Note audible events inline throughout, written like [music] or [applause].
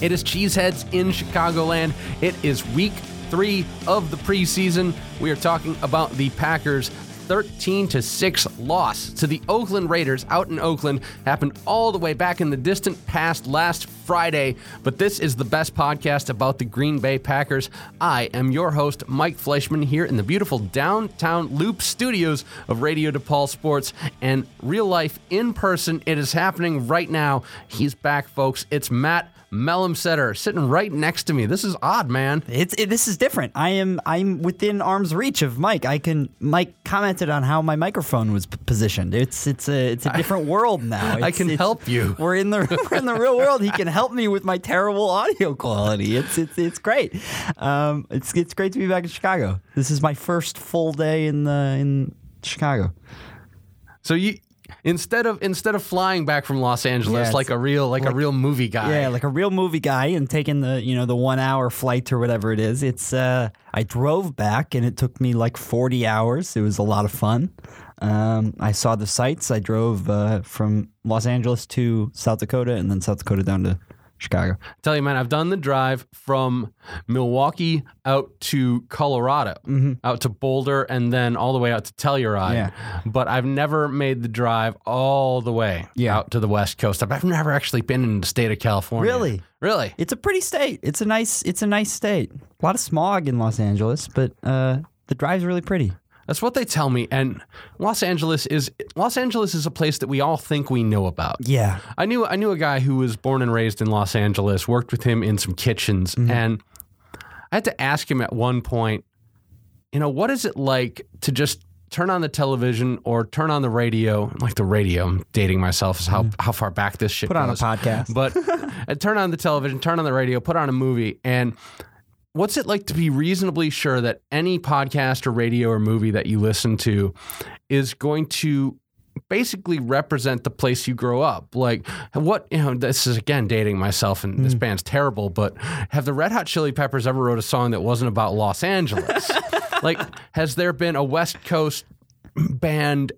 It is Cheeseheads in Chicagoland. It is week three of the preseason. We are talking about the Packers. 13 to 6 loss to the Oakland Raiders out in Oakland happened all the way back in the distant past last Friday, but this is the best podcast about the Green Bay Packers. I am your host Mike Fleischman here in the beautiful downtown Loop Studios of Radio DePaul Sports and real life in person. It is happening right now. He's back folks. It's Matt Mellumsetter sitting right next to me. This is odd, man. It's it, this is different. I am I'm within arm's reach of Mike. I can Mike commented on how my microphone was p- positioned. It's it's a it's a different [laughs] world now. I can it's- help you. We're in the [laughs] we're in the real world. He can help me with my terrible audio quality. It's it's it's great. Um, it's it's great to be back in Chicago. This is my first full day in the in Chicago. So you instead of instead of flying back from Los Angeles Yeah, like a real like, a real movie guy. Yeah, like a real movie guy and taking the, you know, the 1 hour flight or whatever it is. It's uh I drove back and it took me like 40 hours. It was a lot of fun. Um, I saw the sights. I drove uh, from Los Angeles to South Dakota and then South Dakota down to Chicago. Tell you, man, I've done the drive from Milwaukee out to Colorado, out to Boulder, and then all the way out to Telluride. Yeah. But I've never made the drive all the way Yeah. out to the West Coast. I've never actually been in the state of California. Really? Really? It's a pretty state. It's a nice it's a nice state. A lot of smog in Los Angeles, but uh, the drive's really pretty. That's what they tell me. And Los Angeles is Los Angeles is a place that we all think we know about. Yeah. I knew I knew a guy who was born and raised in Los Angeles, worked with him in some kitchens, mm-hmm. and I had to ask him at one point, you know, what is it like to just turn on the television or turn on the radio? Like the radio, I'm dating myself is how mm-hmm. how far back this shit Put on a podcast. But [laughs] uh, turn on the television, turn on the radio, put on a movie, and what's it like to be reasonably sure that any podcast or radio or movie that you listen to is going to basically represent the place you grow up? Like what you know this is again dating myself and this hmm. band's terrible but have the red hot chili peppers ever wrote a song that wasn't about los angeles? [laughs] Like has there been a west coast band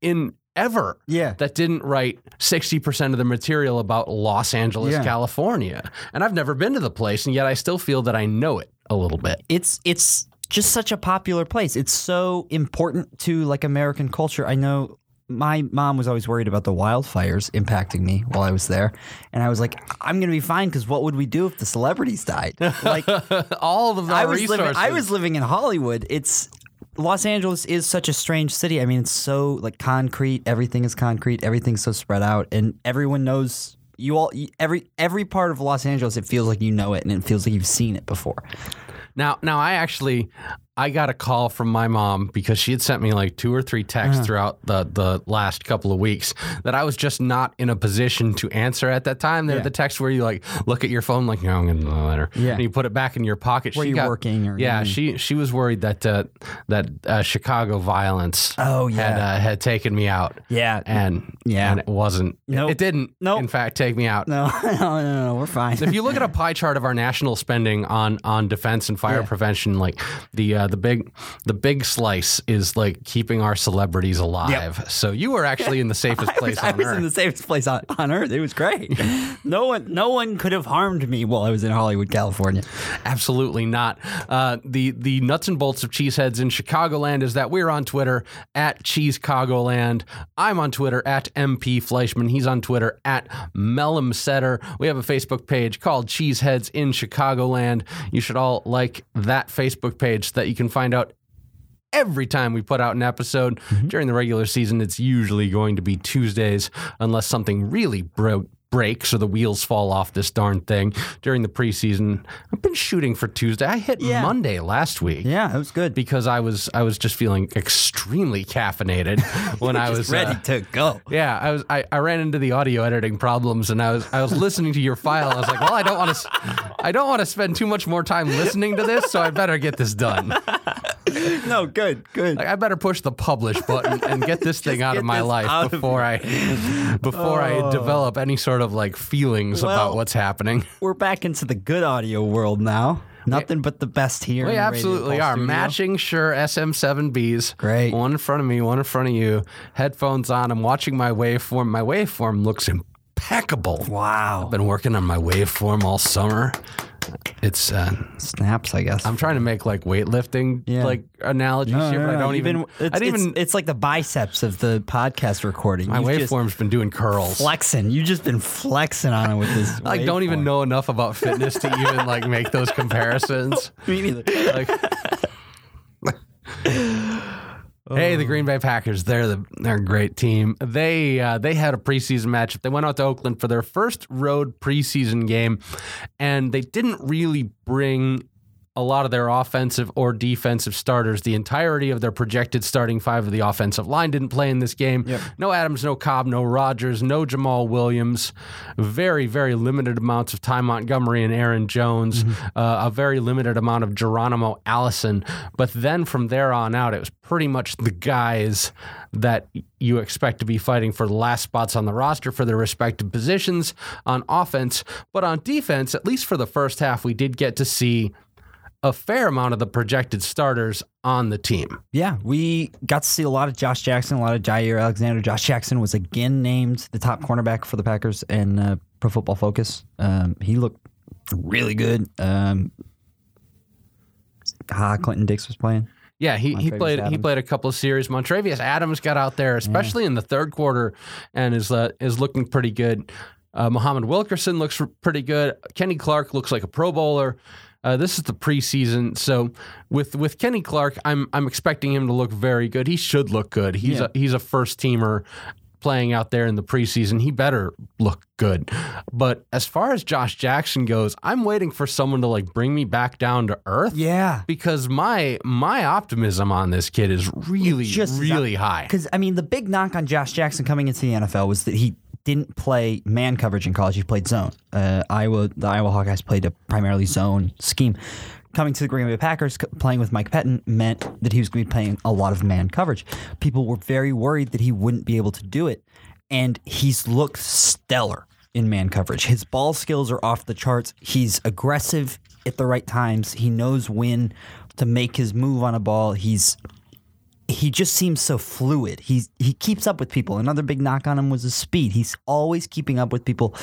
in ever Yeah. that didn't write 60% of the material about Los Angeles, Yeah. California. And I've never been to the place, and yet I still feel that I know it a little bit. it's it's just such a popular place. It's so important to like American culture. I know my mom was always worried about the wildfires impacting me while I was there, and I was like, I'm gonna be fine because what would we do if the celebrities died? Like [laughs] All of the I was resources. living, I was living in Hollywood. It's Los Angeles is such a strange city. I mean, it's so like concrete. Everything is concrete. Everything's so spread out, and everyone knows. You all, every every part of Los Angeles, it feels like you know it, and it feels like you've seen it before. Now, now I actually I got a call from my mom because she had sent me like two or three texts Uh-huh. throughout the the last couple of weeks that I was just not in a position to answer at that time. They're Yeah. the texts where you like look at your phone like, no, I'm gonna do a letter, Yeah. and you put it back in your pocket. Were she you got, working or- yeah, Mm. she she was worried that uh, that uh, Chicago violence Oh, had yeah. uh, had taken me out. Yeah, and Yeah. and it wasn't. Nope. It didn't. Nope. In fact, take me out. no, [laughs] no, no, no, we're fine. If you look at a pie chart of our national spending on on defense and fire Yeah. prevention, like the uh, the big the big slice is like keeping our celebrities alive. So you were actually in the [laughs] safest I was, place I on was earth. in the safest place on, on earth. It was great. [laughs] no one, no one could have harmed me while I was in Hollywood, California. Absolutely not. Uh, the the nuts and bolts of cheeseheads in Chicagoland is that we're on Twitter at CheeseCagoland. I'm on Twitter at MP Fleischman. He's on Twitter at Mellumsetter. We have a Facebook page called Cheeseheads in Chicagoland. You should all like that Facebook page so that you can find out every time we put out an episode. Mm-hmm. During the regular season, it's usually going to be Tuesdays, unless something really broke. Breaks or the wheels fall off this darn thing during the preseason. I've been shooting for Tuesday. I hit Yeah. Monday last week Yeah, it was good. because I was I was just feeling extremely caffeinated [laughs] when I was ready uh, to go. yeah, I was. I, I ran into the audio editing problems, and I was. I was listening to your file. I was like, well, I don't want to. I don't want to spend too much more time listening to this, so I better get this done. [laughs] No, good, good. Like, I better push the publish button and get this [laughs] thing out of my life before I [laughs] before I oh. develop any sort of like feelings about what's happening. [laughs] We're back into the good audio world now. Nothing but the best here. We absolutely are studio. matching Shure SM7Bs. Great. One in front of me, one in front of you. Headphones on. I'm watching my waveform. My waveform looks impeccable. Wow. I've been working on my waveform all summer. It's uh, Snaps, I guess. I'm trying to make like weightlifting Yeah. like analogies No, here, no, but I don't even. it's, I didn't it's- even. it's like the biceps of the podcast recording. my waveform's been doing curls. flexing. You've just been flexing on it with this. I [laughs] like, don't even know enough about fitness to even like make those [laughs] comparisons. Me neither. Like, [laughs] hey, the Green Bay Packers, they're the they're a great team. They uh, they had a preseason matchup. They went out to Oakland for their first road preseason game, and they didn't really bring a lot of their offensive or defensive starters. The entirety of their projected starting five of the offensive line didn't play in this game. No Adams, no Cobb, no Rodgers, no Jamaal Williams. Very, very limited amounts of Ty Montgomery and Aaron Jones. Uh, a very limited amount of Geronimo Allison. But then from there on out, it was pretty much the guys that you expect to be fighting for the last spots on the roster for their respective positions on offense. But on defense, at least for the first half, we did get to see a fair amount of the projected starters on the team. Yeah, we got to see a lot of Josh Jackson, a lot of Jaire Alexander. Josh Jackson was again named the top cornerback for the Packers in uh, Pro Football Focus. Um, he looked really good. Um, Clinton Dix was playing. Yeah, he, he played he played a couple of series. Montravius Adams got out there, especially in the third quarter, and is uh, is looking pretty good. Uh, Muhammad Wilkerson looks pretty good. Kenny Clark looks like a Pro Bowler. Uh, this is the preseason, so with with Kenny Clark, I'm I'm expecting him to look very good. He should look good. He's Yeah. a he's a first teamer playing out there in the preseason. He better look good. But as far as Josh Jackson goes, I'm waiting for someone to like bring me back down to earth Yeah, because my my optimism on this kid is really really high. because I mean the big knock on Josh Jackson coming into the NFL was that he didn't play man coverage in college. He played zone. Uh, Iowa, the Iowa Hawkeyes played a primarily zone scheme. Coming to the Green Bay Packers, playing with Mike Pettine meant that he was going to be playing a lot of man coverage. People were very worried that he wouldn't be able to do it, and he's looked stellar in man coverage. His ball skills are off the charts. He's aggressive at the right times. He knows when to make his move on a ball. He's he just seems so fluid. He's he keeps up with people. Another big knock on him was his speed. He's always keeping up with people.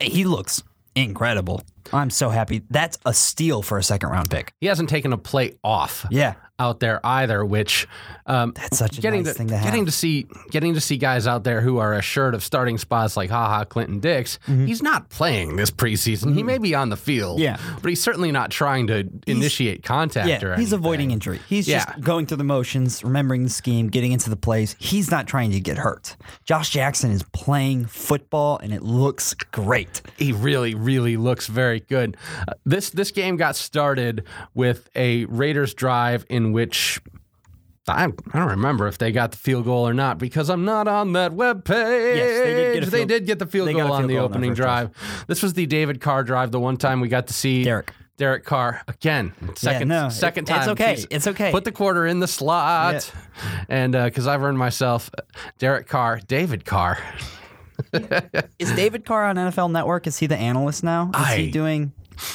He looks incredible. I'm so happy. That's a steal for a second round pick. He hasn't taken a play off Yeah. Out there either, which um, That's such a getting nice to, thing to have. getting to see getting to see guys out there who are assured of starting spots like Ha Ha Clinton-Dix. He's not playing this preseason. He may be on the field, Mm-hmm. Yeah. but he's certainly not trying to initiate contact. Yeah, or he's avoiding injury. He's Yeah. just going through the motions, remembering the scheme, getting into the plays. He's not trying to get hurt. Josh Jackson is playing football, and it looks great. he really, really looks very good. Uh, this this game got started with a Raiders drive in which I, I don't remember if they got the field goal or not because I'm not on that web page. Yes, they did get a They did get the field goal a on the goal opening drive. drive. This was the David Carr drive. The one time we got to see Derek. Derek Carr again. Second, no, second it- time. it's okay. It's okay. Put the quarter in the slot, and uh, because I've earned myself Derek Carr, David Carr. Is David Carr on NFL Network? Is he the analyst now? Is I- he doing?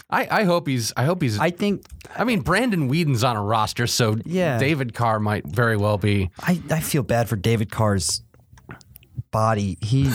I, I hope he's. I hope he's. I think I mean, Brandon Weeden's on a roster, so Yeah. David Carr might very well be. I, I feel bad for David Carr's body. He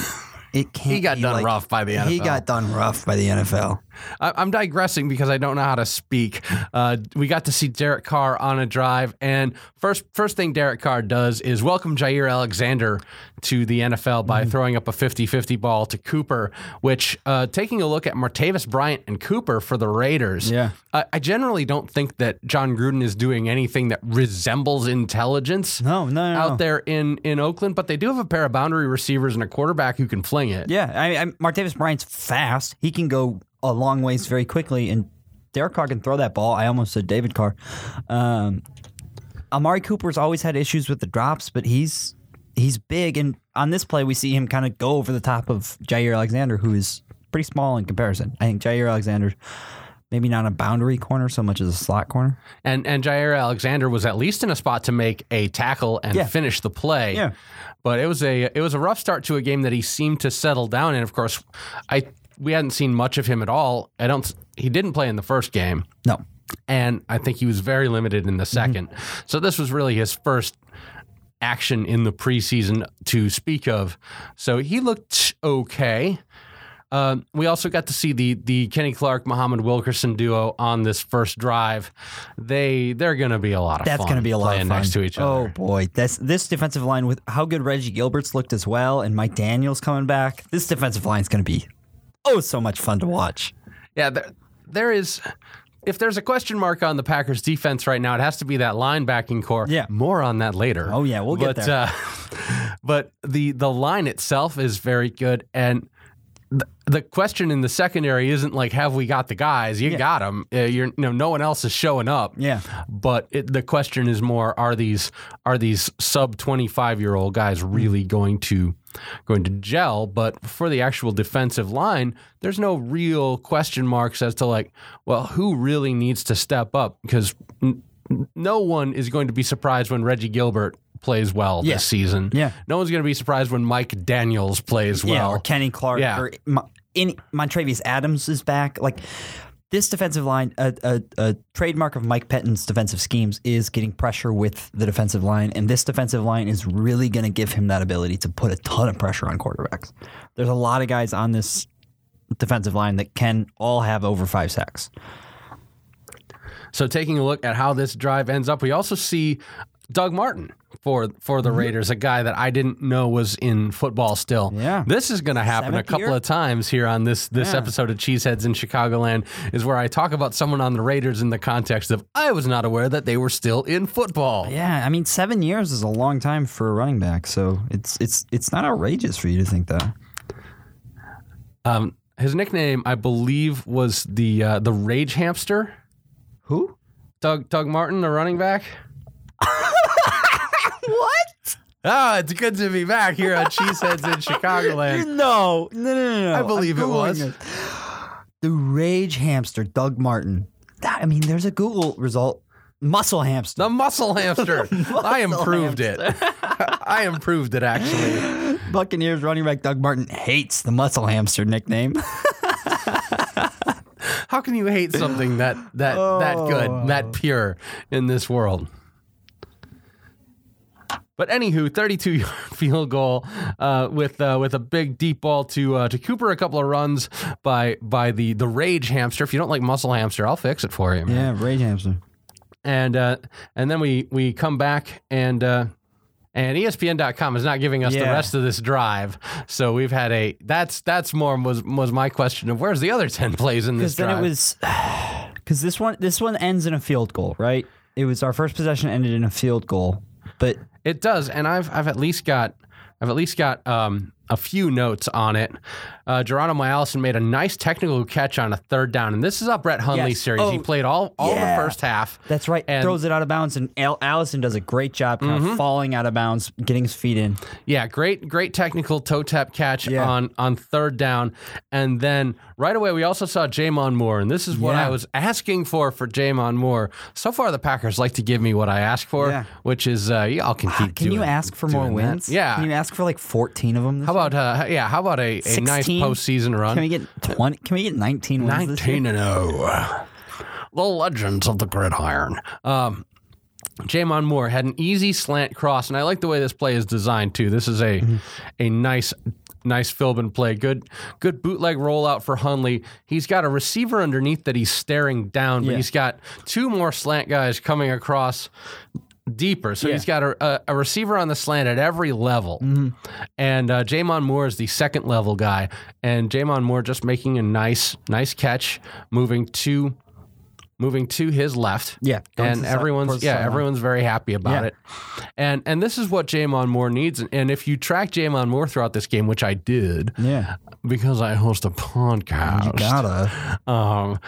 it [laughs] can't. He got done like- rough by the NFL. He got done rough by the NFL. I, I'm digressing because I don't know how to speak. Uh, we got to see Derek Carr on a drive, and first first thing Derek Carr does is welcome Jaire Alexander to the NFL by Mm-hmm. throwing up a 50-50 ball to Cooper. Which, uh, taking a look at Martavis Bryant and Cooper for the Raiders, Yeah. I, I generally don't think that Jon Gruden is doing anything that resembles intelligence. No, no, no, out no. there in in Oakland, but they do have a pair of boundary receivers and a quarterback who can fling it. Yeah, I, I Martavis Bryant's fast. He can go a long ways very quickly, and Derek Carr can throw that ball. I almost said David Carr. Um, Amari Cooper's always had issues with the drops, but he's he's big, and on this play we see him kind of go over the top of Jaire Alexander, who is pretty small in comparison. I think Jaire Alexander. Maybe not a boundary corner so much as a slot corner. And and Jaire Alexander was at least in a spot to make a tackle and Yeah. finish the play. Yeah. But it was a it was a rough start to a game that he seemed to settle down in. Of course, I we hadn't seen much of him at all. I don't he didn't play in the first game. No. and I think he was very limited in the 2nd So this was really his first action in the preseason to speak of. So he looked okay. Uh, we also got to see the the Kenny Clark Muhammad Wilkerson duo on this first drive. They they're going to be a lot of That's fun going to be a lot of fun. next to each other. Oh boy, this this defensive line with how good Reggie Gilbert's looked as well, and Mike Daniels coming back. This defensive line is going to be oh so much fun to watch. Yeah, there, there is. If there's a question mark on the Packers defense right now, it has to be that linebacking core. Yeah. more on that later. Oh, yeah, we'll get but, there. Uh, [laughs] but the the line itself is very good, and the, question in the secondary isn't like, have we got the guys? You got them. Uh, you're, you know, no one else is showing up. Yeah. But it, the question is more: Are these are these sub twenty five year old guys really going to going to gel? But for the actual defensive line, there's no real question marks as to like, well, who really needs to step up? Because n- no one is going to be surprised when Reggie Gilbert plays well Yeah. this season. Yeah. No one's going to be surprised when Mike Daniels plays well. yeah, or Kenny Clark, Yeah. or in, Montravius Adams is back. Like this defensive line, a, a, a trademark of Mike Pettine's defensive schemes is getting pressure with the defensive line, and this defensive line is really going to give him that ability to put a ton of pressure on quarterbacks. There's a lot of guys on this defensive line that can all have over five sacks. So taking a look at how this drive ends up, we also see Doug Martin for for Mm-hmm. the Raiders, a guy that I didn't know was in football still. Yeah. This is going to happen Seventh a couple year? of times here on this this Yeah. episode of Cheeseheads in Chicagoland is where I talk about someone on the Raiders in the context of I was not aware that they were still in football. Yeah, I mean, seven years is a long time for a running back, so it's it's it's not outrageous for you to think that. Um, his nickname, I believe, was the uh, the Rage Hamster. Who? Doug Doug Martin, the running back. What? Ah, it's good to be back here on Cheeseheads in Chicagoland. [laughs] No, no, no, no, no. I believe it was. Googling The rage hamster, Doug Martin. That- I mean, there's a Google result. Muscle hamster. The muscle hamster. [laughs] I improved it. [laughs] I improved it actually. Buccaneers running back Doug Martin hates the muscle hamster nickname. How can you hate something that that that good, that pure in this world? But anywho, 32 [laughs] yard field goal uh, with uh, with a big deep ball to uh, to Cooper. A couple of runs by by the the rage hamster. If you don't like muscle hamster, I'll fix it for you. man. yeah, rage hamster. And uh, and then we we come back and. Uh, and ESPN.com is not giving us the rest of this drive, so we've had a. That's that's more was was my question of where's the other ten plays in this Because then it was [sighs] because this one this one ends in a field goal, right? It was our first possession ended in a field goal, but It does, and I've I've at least got I've at least got um, a few notes on it. Uh, Geronimo Allison made a nice technical catch on a third down, and this is a Brett Hundley Yes. series. he Oh, played all all yeah. the first half. that's right. And- throws it out of bounds, and Al- Allison does a great job kind of falling out of bounds, getting his feet in. Yeah, great great technical toe tap catch Yeah. on on third down, and then right away we also saw J'Mon Moore, and this is what Yeah. I was asking for for J'Mon Moore. So far, the Packers like to give me what I ask for, Yeah. which is uh, y'all can keep. Can you ask for more doing that. wins? Yeah. Can you ask for like 14 of them? This how about uh, yeah? How about a, a nice postseason run? Can we get 20? Can we get 19 wins this 19 and 0. The legends of the gridiron. Um, J'Mon Moore had an easy slant cross, and I like the way this play is designed too. This is a Mm-hmm. a nice nice Philbin play. Good good bootleg rollout for Hundley. He's got a receiver underneath that he's staring down, but Yeah. he's got two more slant guys coming across deeper. So Yeah. he's got a, a, a receiver on the slant at every level. Mm-hmm. And uh, J'Mon Moore is the second level guy. And J'Mon Moore just making a nice, nice catch, moving to moving to his left. Yeah, And everyone's yeah, everyone's very happy about Yeah. it. And and this is what J'Mon Moore needs. And if you track J'Mon Moore throughout this game, which I did, Yeah. because I host a podcast. Gotta. Um,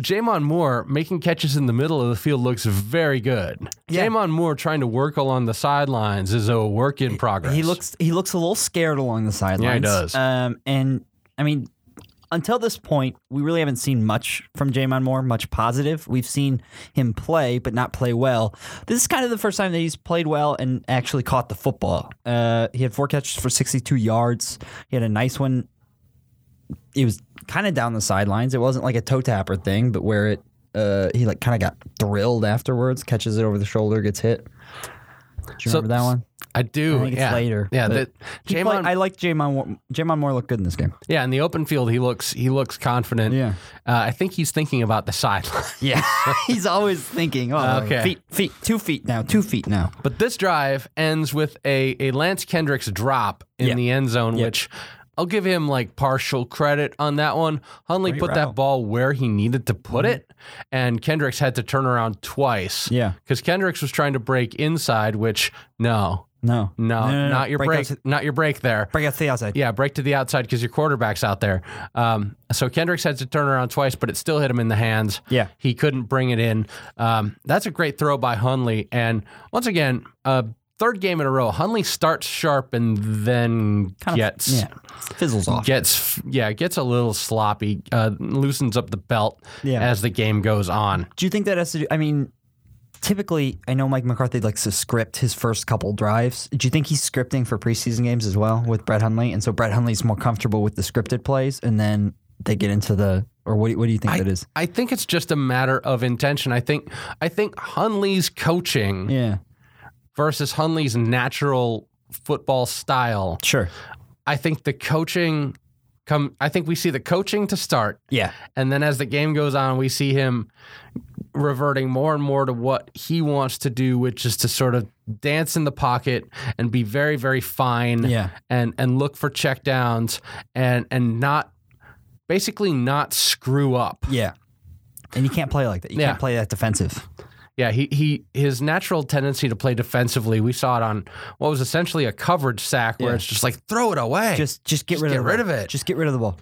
J'Mon Moore making catches in the middle of the field looks very good. Yeah. J'Mon Moore trying to work along the sidelines is a work in progress. He looks he looks a little scared along the sidelines. Yeah, he does. Um, and I mean, until this point, we really haven't seen much from J'Mon Moore, much positive. We've seen him play, but not play well. This is kind of the first time that he's played well and actually caught the football. Uh, he had four catches for 62 yards. He had a nice one. He was kind of down the sidelines. It wasn't like a toe tapper thing, but where it uh, he like kind of got drilled afterwards, catches it over the shoulder, gets hit. Do you So- remember that one? I do. I think it's yeah. later, Yeah, that J'Mon, played- I like J'Mon. J'Mon Moore looked good in this game. yeah, in the open field, he looks he looks confident. Yeah. Uh, I think he's thinking about the sideline. [laughs] Yeah, [laughs] [laughs] he's always thinking. Oh, Okay. feet, feet, two feet now, two feet now. But this drive ends with a, a Lance Kendricks drop in Yeah. the end zone, Yep. which I'll give him like partial credit on that one. Hundley Great put that ball where he needed to put it, and Kendricks had to turn around twice. Yeah. Because Kendricks was trying to break inside, which no, No, no, not your break, to- not your break there. break out to the outside. Yeah, break to the outside because your quarterback's out there. Um, so Kendricks had to turn around twice, but it still hit him in the hands. Yeah. He couldn't bring it in. Um, that's a great throw by Hundley. And once again, uh, third game in a row, Hundley starts sharp and then Kind of- gets yeah, fizzles off. gets yeah gets a little sloppy, uh, loosens up the belt Yeah. as the game goes on. Do you think that has to do? I mean, typically, I know Mike McCarthy likes to script his first couple drives. Do you think he's scripting for preseason games as well with Brett Hundley? And so Brett Hundley's more comfortable with the scripted plays, and then they get into the or what? do- What do you think I, that is? I think it's just a matter of intention. I think I think Hundley's coaching Yeah, versus Hundley's natural football style. sure. I think the coaching come I think we see the coaching to start Yeah, and then as the game goes on we see him reverting more and more to what he wants to do which is to sort of dance in the pocket and be very very fine Yeah. and and look for check downs and and not basically not screw up. yeah. And you can't play like that. You Yeah. can't play that defensive. Yeah, he he his natural tendency to play defensively. We saw it on what was essentially a coverage sack where Yeah. it's just like throw it away. Just just get Just rid get of rid ball. of it. Just get rid of the ball.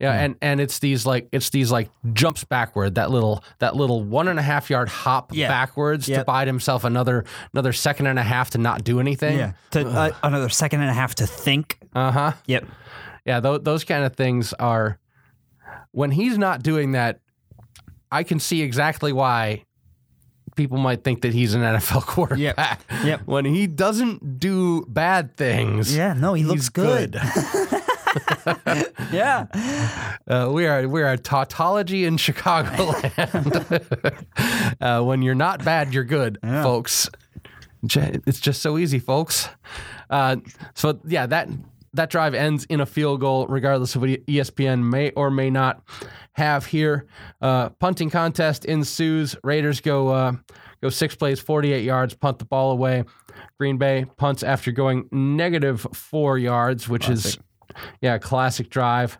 Yeah, and and it's these like it's these like jumps backward, that little that little one and a half yard hop Yeah. backwards to Yep. buy himself another another second and a half to not do anything. Yeah. To, uh, another second and a half to think. Uh huh. Yep. Yeah. Th- those kind of things are when he's not doing that. I can see exactly why people might think that he's an NFL [laughs] quarterback. Yep. When he doesn't do bad things. Yeah. No, he looks good. [laughs] [laughs] yeah. Uh, we are we are tautology in Chicagoland. uh, when you're not bad, you're good, folks. It's just so easy, folks. Uh, so yeah, that that drive ends in a field goal, regardless of what ESPN may or may not have here. Uh, punting contest ensues. Raiders go uh, go six plays, 48 yards, punt the ball away. Green Bay punts after going negative four yards, which is yeah, classic drive.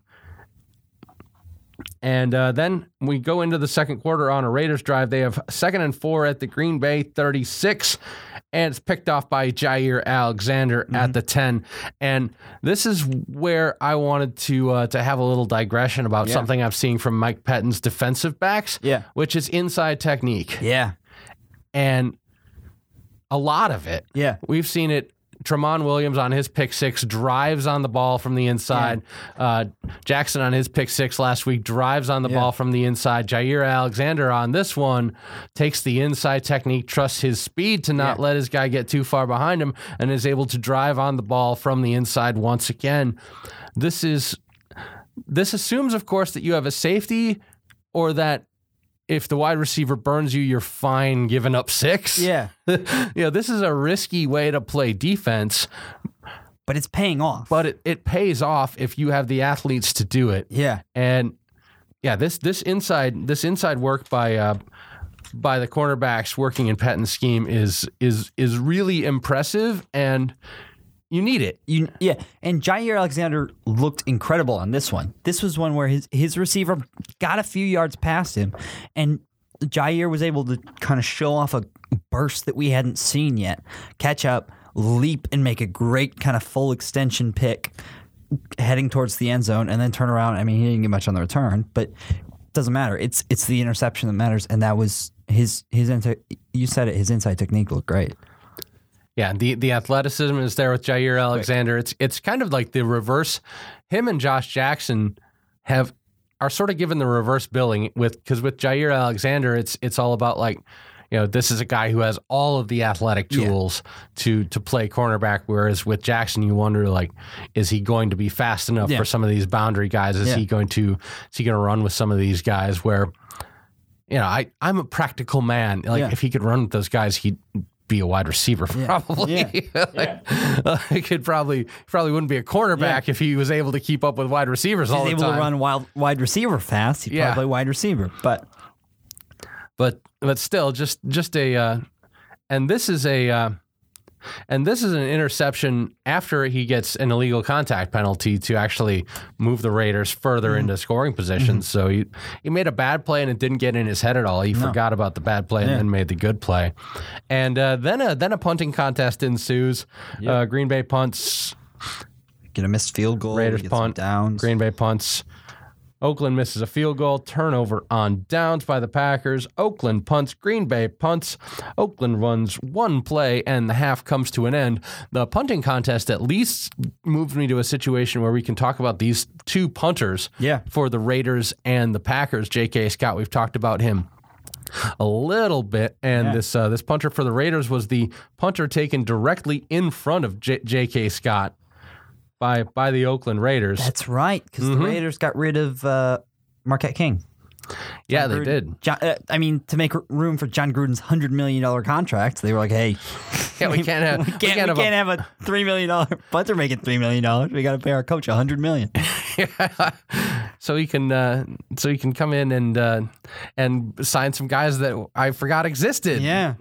And uh, then we go into the second quarter on a Raiders drive. They have second and four at the Green Bay 36, and it's picked off by Jaire Alexander at the 10. And this is where I wanted to uh, to have a little digression about Yeah. something I'm seeing from Mike Pettine's defensive backs, Yeah. which is inside technique. Yeah. And a lot of it Yeah. We've seen it. Tramon Williams on his pick six drives on the ball from the inside. Uh, Jackson on his pick six last week drives on the Yeah. ball from the inside. Jaire Alexander on this one takes the inside technique, trusts his speed to not Yeah. let his guy get too far behind him, and is able to drive on the ball from the inside once again. This is this assumes, of course, that you have a safety or that if the wide receiver burns you, you're fine giving up six Yeah. [laughs] you know, this is a risky way to play defense, But it's paying off. but it, it pays off if you have the athletes to do it. yeah. And yeah, this this inside this inside work by uh, by the cornerbacks working in Pettine's scheme is is is really impressive, and you need it. You, yeah, and Jaire Alexander looked incredible on this one. This was one where his his receiver got a few yards past him, and Jaire was able to kind of show off a burst that we hadn't seen yet, catch up, leap, and make a great kind of full extension pick, heading towards the end zone, and then turn around. I mean, he didn't get much on the return, but it doesn't matter. It's it's the interception that matters, and that was his his. Inter- you said it. His inside technique looked great. Yeah, the the athleticism is there with Jaire Alexander. It's it's kind of like the reverse. Him and Josh Jackson have are sort of given the reverse billing with because with Jaire Alexander, it's it's all about like you know this is a guy who has all of the athletic Yeah. tools to to play cornerback. Whereas with Jackson, you wonder like is he going to be fast enough Yeah. for some of these boundary guys? Is Yeah. he going to is he going to run with some of these guys where you know I I'm a practical man. Like Yeah. if he could run with those guys, he'd be a wide receiver probably. [laughs] like, uh, he could probably probably wouldn't be a quarterback if he was able to keep up with wide receivers all He's the able to run wild, wide receiver fast. He'd Yeah. probably wide receiver. But but but still just just a uh, and this is a uh, and this is an interception after he gets an illegal contact penalty to actually move the Raiders further into scoring positions. So he he made a bad play and it didn't get in his head at all. He forgot about the bad play and then made the good play. And uh, then a then a punting contest ensues. Uh, Green Bay punts. get a missed field goal. Raiders punt. downs. Green Bay punts. Oakland misses a field goal. Turnover on downs by the Packers. Oakland punts. Green Bay punts. Oakland runs one play, and the half comes to an end. The punting contest at least moved me to a situation where we can talk about these two punters Yeah. for the Raiders and the Packers. J.K. Scott, we've talked about him a little bit, and this uh, this punter for the Raiders was the punter taken directly in front of J- J.K. Scott by by the Oakland Raiders. That's right, because Mm-hmm. the Raiders got rid of uh, Marquette King. yeah, they Gruden- did. John, uh, I mean, to make room for Jon Gruden's hundred million dollar contract, they were like, "Hey, [laughs] Yeah, we [laughs] can't have we can't, can't, we have, can't have a three million dollar punter making three million dollars. We got to pay our coach a hundred million. [laughs] a, so he can uh, so he can come in and uh, and sign some guys that I forgot existed. yeah,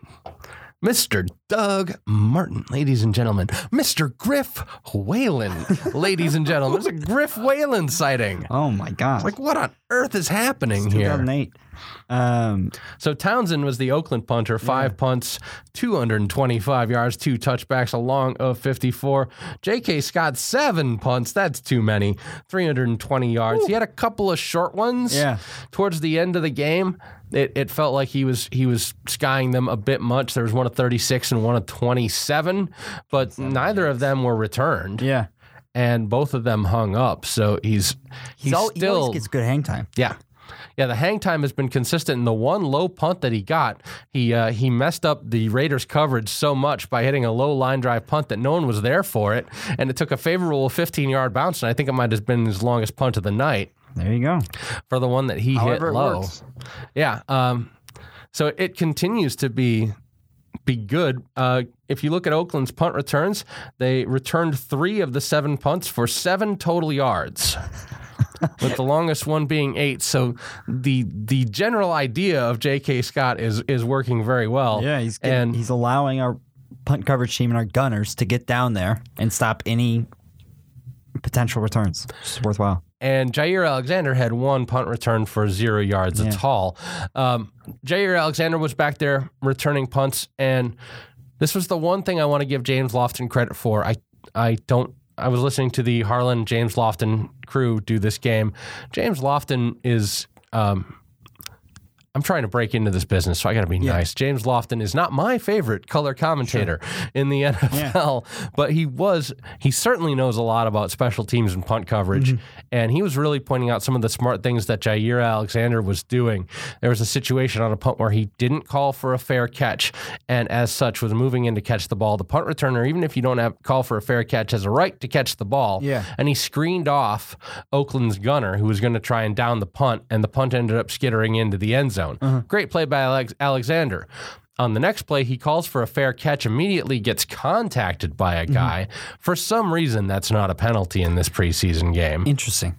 Mr. Doug Martin, ladies and gentlemen. Mr. Griff Whalen, [laughs] ladies and gentlemen. There's a Griff Whalen sighting. Oh my god, Like, what on earth is happening here? 2008. Um, So Townsend was the Oakland punter, five punts, 225 yards, two touchbacks, a long of 54. J.K. Scott, seven punts. That's too many. 320 yards. He had a couple of short ones. Yeah. Towards the end of the game, it, it felt like he was he was skying them a bit much. There was one of 36 and one of 27, but neither of them were returned, yeah, and both of them hung up. So he's he's, he's he still always gets good hang time. yeah. Yeah, the hang time has been consistent. And the one low punt that he got, he uh, he messed up the Raiders' coverage so much by hitting a low line drive punt that no one was there for it, and it took a favorable 15 yard bounce. And I think it might have been his longest punt of the night There you go. for the one that he However hit low. Yeah. Um, so it continues to be be good. Uh, if you look at Oakland's punt returns, they returned three of the seven punts for seven total yards. [laughs] with the longest one being eight. So the the general idea of J.K. Scott is is working very well. Yeah, he's getting, and he's allowing our punt coverage team and our gunners to get down there and stop any potential returns. It's worthwhile. And Jaire Alexander had one punt return for zero yards. It's all. Um, Jaire Alexander was back there returning punts, and this was the one thing I want to give James Lofton credit for. I I don't. I was listening to the Harlan James Lofton crew do this game. James Lofton is. Um, I'm trying to break into this business, so I got to be nice. James Lofton is not my favorite color commentator in the NFL, but he was. He certainly knows a lot about special teams and punt coverage, mm-hmm. and he was really pointing out some of the smart things that Jaire Alexander was doing. There was a situation on a punt where he didn't call for a fair catch, and as such was moving in to catch the ball. The punt returner, even if you don't have call for a fair catch, has a right to catch the ball. Yeah. and he screened off Oakland's gunner, who was going to try and down the punt, and the punt ended up skittering into the end zone. Uh-huh. Great play by Alex- Alexander. On the next play, he calls for a fair catch, immediately gets contacted by a mm-hmm. guy. For some reason, that's not a penalty in this preseason game. Interesting.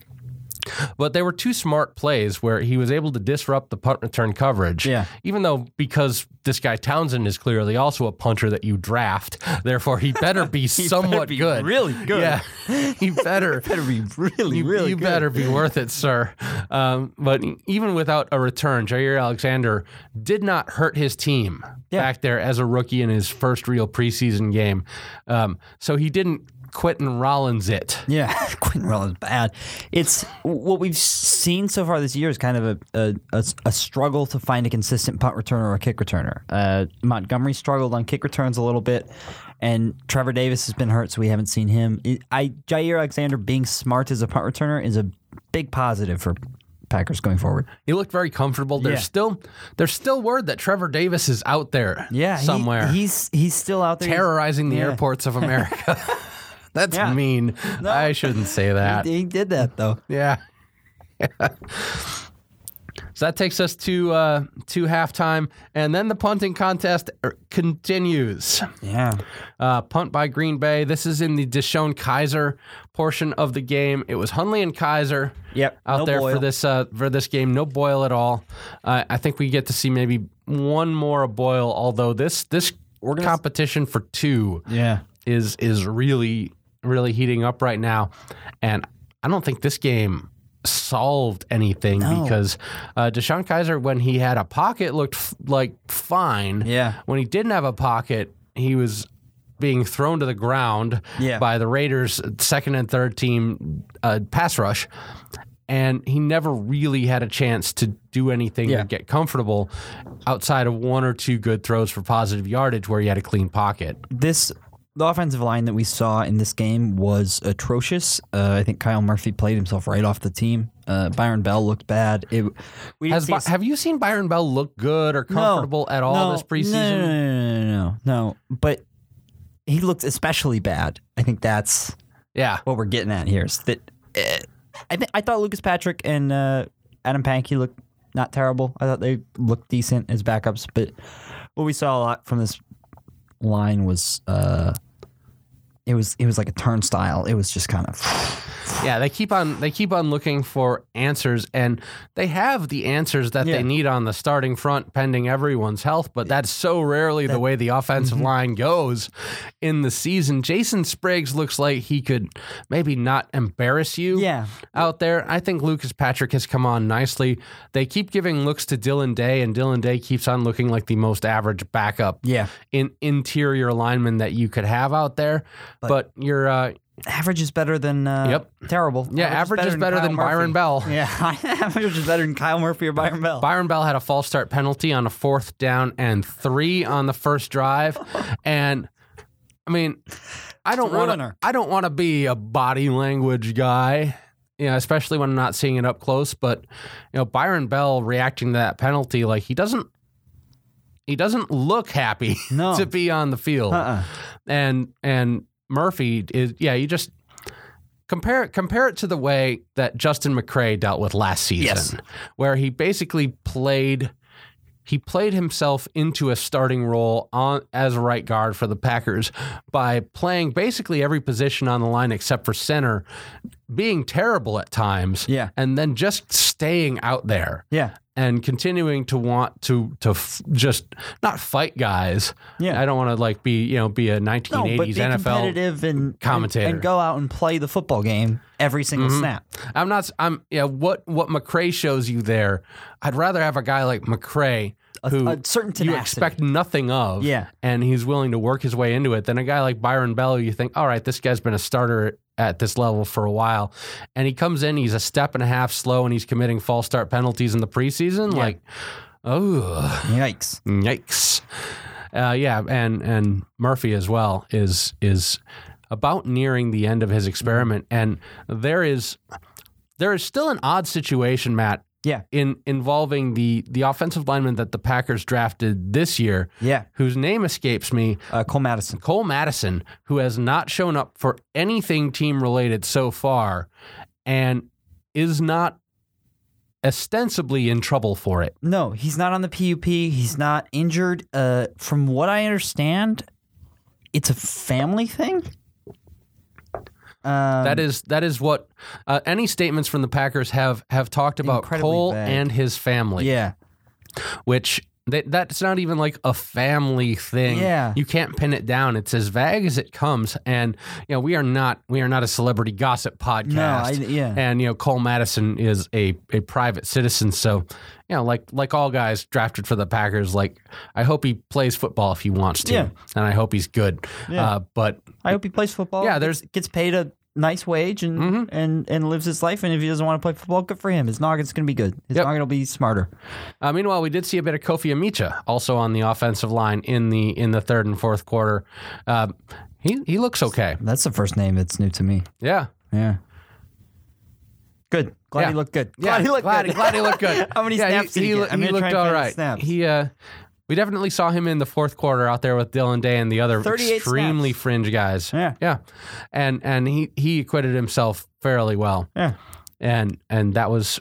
But they were two smart plays where he was able to disrupt the punt return coverage. Yeah. Even though because this guy Townsend is clearly also a punter that you draft, therefore he better be [laughs] somewhat be good. really good. Yeah. [laughs] he better [laughs] Better be really, you, really you good. better be worth it, sir. Um, but even without a return, Jaire Alexander did not hurt his team Yeah. back there as a rookie in his first real preseason game. Um, so he didn't Quinten Rollins it. Yeah, [laughs] Quinten Rollins bad. It's what we've seen so far this year is kind of a, a, a, struggle to find a consistent punt returner or a kick returner. Uh, Montgomery struggled on kick returns a little bit, and Trevor Davis has been hurt, so we haven't seen him. I Jaire Alexander being smart as a punt returner is a big positive for Packers going forward. He looked very comfortable. There's Yeah. still there's still word that Trevor Davis is out there Yeah, he- somewhere he's he's still out there. He's- terrorizing the Yeah. airports of America. [laughs] [laughs] That's Yeah. mean. I shouldn't say [laughs] that. He, he did that though. [laughs] Yeah. So that takes us to uh, to halftime, and then the punting contest er, continues. Yeah. Uh, punt by Green Bay. This is in the DeShone Kizer portion of the game. It was Hundley and Kizer Yep. out no there Boyle. for this uh, for this game. No Boyle at all. Uh, I think we get to see maybe one more Boyle. Although this this We're competition for two Yeah. is is really really heating up right now, and I don't think this game solved anything No. because uh, DeShone Kizer, when he had a pocket, looked f- like fine. Yeah. When he didn't have a pocket, he was being thrown to the ground Yeah. by the Raiders' second and third team uh, pass rush. And he never really had a chance to do anything Yeah. to get comfortable outside of one or two good throws for positive yardage where he had a clean pocket. This the offensive line that we saw in this game was atrocious. Uh, I think Kyle Murphy played himself right off the team. Uh, Byron Bell looked bad. It, we Has Bi- have you seen Byron Bell look good or No. comfortable at all No, this preseason? No, no, no, no, no, no. But he looked especially bad. I think that's Yeah. what we're getting at here. Is that uh, I think I thought Lucas Patrick and uh, Adam Pankey looked not terrible. I thought they looked decent as backups, but what we saw a lot from this line was uh, it was it was like a turnstile. It was just kind of Yeah, they keep on they keep on looking for answers and they have the answers that Yeah. they need on the starting front pending everyone's health, but that's so rarely the way the offensive Mm-hmm. line goes in the season. Jason Spriggs looks like he could maybe not embarrass you yeah. out there. I think Lucas Patrick has come on nicely. They keep giving looks to Dillon Day, and Dillon Day keeps on looking like the most average backup Yeah. in interior lineman that you could have out there. But, you're uh, Average is better than uh, Yep. terrible. Yeah, average is better Kyle than Byron Bell. Yeah, [laughs] average is better than Kyle Murphy or Byron Bell. Byron Bell had a false start penalty on a fourth down and three on the first drive, [laughs] and I mean, I don't want to. I don't want to be a body language guy, you know, especially when I'm not seeing it up close. But you know, Byron Bell reacting to that penalty, like he doesn't. He doesn't look happy No. [laughs] to be on the field, Uh-uh. and and Murphy is yeah. You just compare it compare it to the way that Justin McCray dealt with last season, Yes. where he basically played he played himself into a starting role on as a right guard for the Packers by playing basically every position on the line except for center, being terrible at times, Yeah. and then just staying out there Yeah. and continuing to want to to f- just not fight guys. Yeah. I don't want to like be you know be a 1980s No, but be NFL. competitive and commentator. and, and go out and play the football game every single Mm-hmm. snap. I'm not. I'm yeah. What what McCray shows you there? I'd rather have a guy like McCray who a certain you expect nothing of. Yeah. and he's willing to work his way into it. Than a guy like Byron Bell, you think, all right, this guy's been a starter at this level for a while, and he comes in, he's a step and a half slow, and he's committing false start penalties in the preseason. Like, oh, Yikes! Yikes. Uh, yeah, and and Murphy as well is is about nearing the end of his experiment, and there is there is still an odd situation, Matt, Yeah, in involving the the offensive lineman that the Packers drafted this year, yeah. whose name escapes me, Uh, Cole Madison. Cole Madison, who has not shown up for anything team related so far, and is not ostensibly in trouble for it. No, he's not on the PUP. He's not injured. Uh, from what I understand, it's a family thing. Um, That is that is what uh, any statements from the Packers have have talked about Cole and his family, yeah, which they, that's not even like a family thing. Yeah. you can't pin it down. It's as vague as it comes, and you know we are not we are not a celebrity gossip podcast. No, I- yeah. and you know Cole Madison is a a private citizen, so you know like like all guys drafted for the Packers, like I hope he plays football if he wants to, Yeah. and I hope he's good. Yeah. Uh, but I hope he plays football. Yeah, there's- gets paid a nice wage and Mm-hmm. and and lives his life. And if he doesn't want to play football, good for him. His noggin's gonna be good. His Yep. noggin will be smarter. Uh, meanwhile, we did see a bit of Kofi Amichia also on the offensive line in the in the third and fourth quarter. Uh, he he looks okay. That's the first name that's new to me. Yeah. Yeah. Good. Glad Yeah. he looked good. Yeah, Glad he looked glad, good. glad he looked good. [laughs] How many yeah, snaps he, did he, he, get? I'm he looked all right. snaps. He uh, we definitely saw him in the fourth quarter out there with Dillon Day and the other extremely snaps. fringe guys. Yeah. yeah, and and he he acquitted himself fairly well. Yeah. and and that was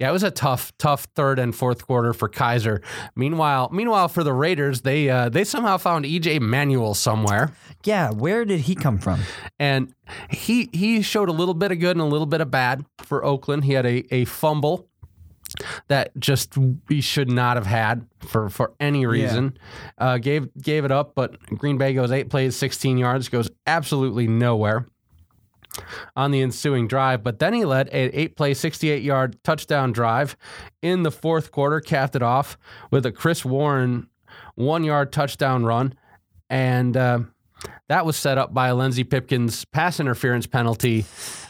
Yeah, it was a tough, tough third and fourth quarter for Kizer. Meanwhile, meanwhile for the Raiders, they uh, they somehow found EJ Manuel somewhere, Yeah, where did he come from? and he he showed a little bit of good and a little bit of bad for Oakland. He had a, a fumble that just he should not have had for for any reason. Uh, gave gave it up, but Green Bay goes eight plays, sixteen yards, goes absolutely nowhere on the ensuing drive. But then he led an eight play, 68 yard touchdown drive in the fourth quarter, capped it off with a Chris Warren one yard touchdown run. And uh, that was set up by a Lenzy Pipkins pass interference penalty,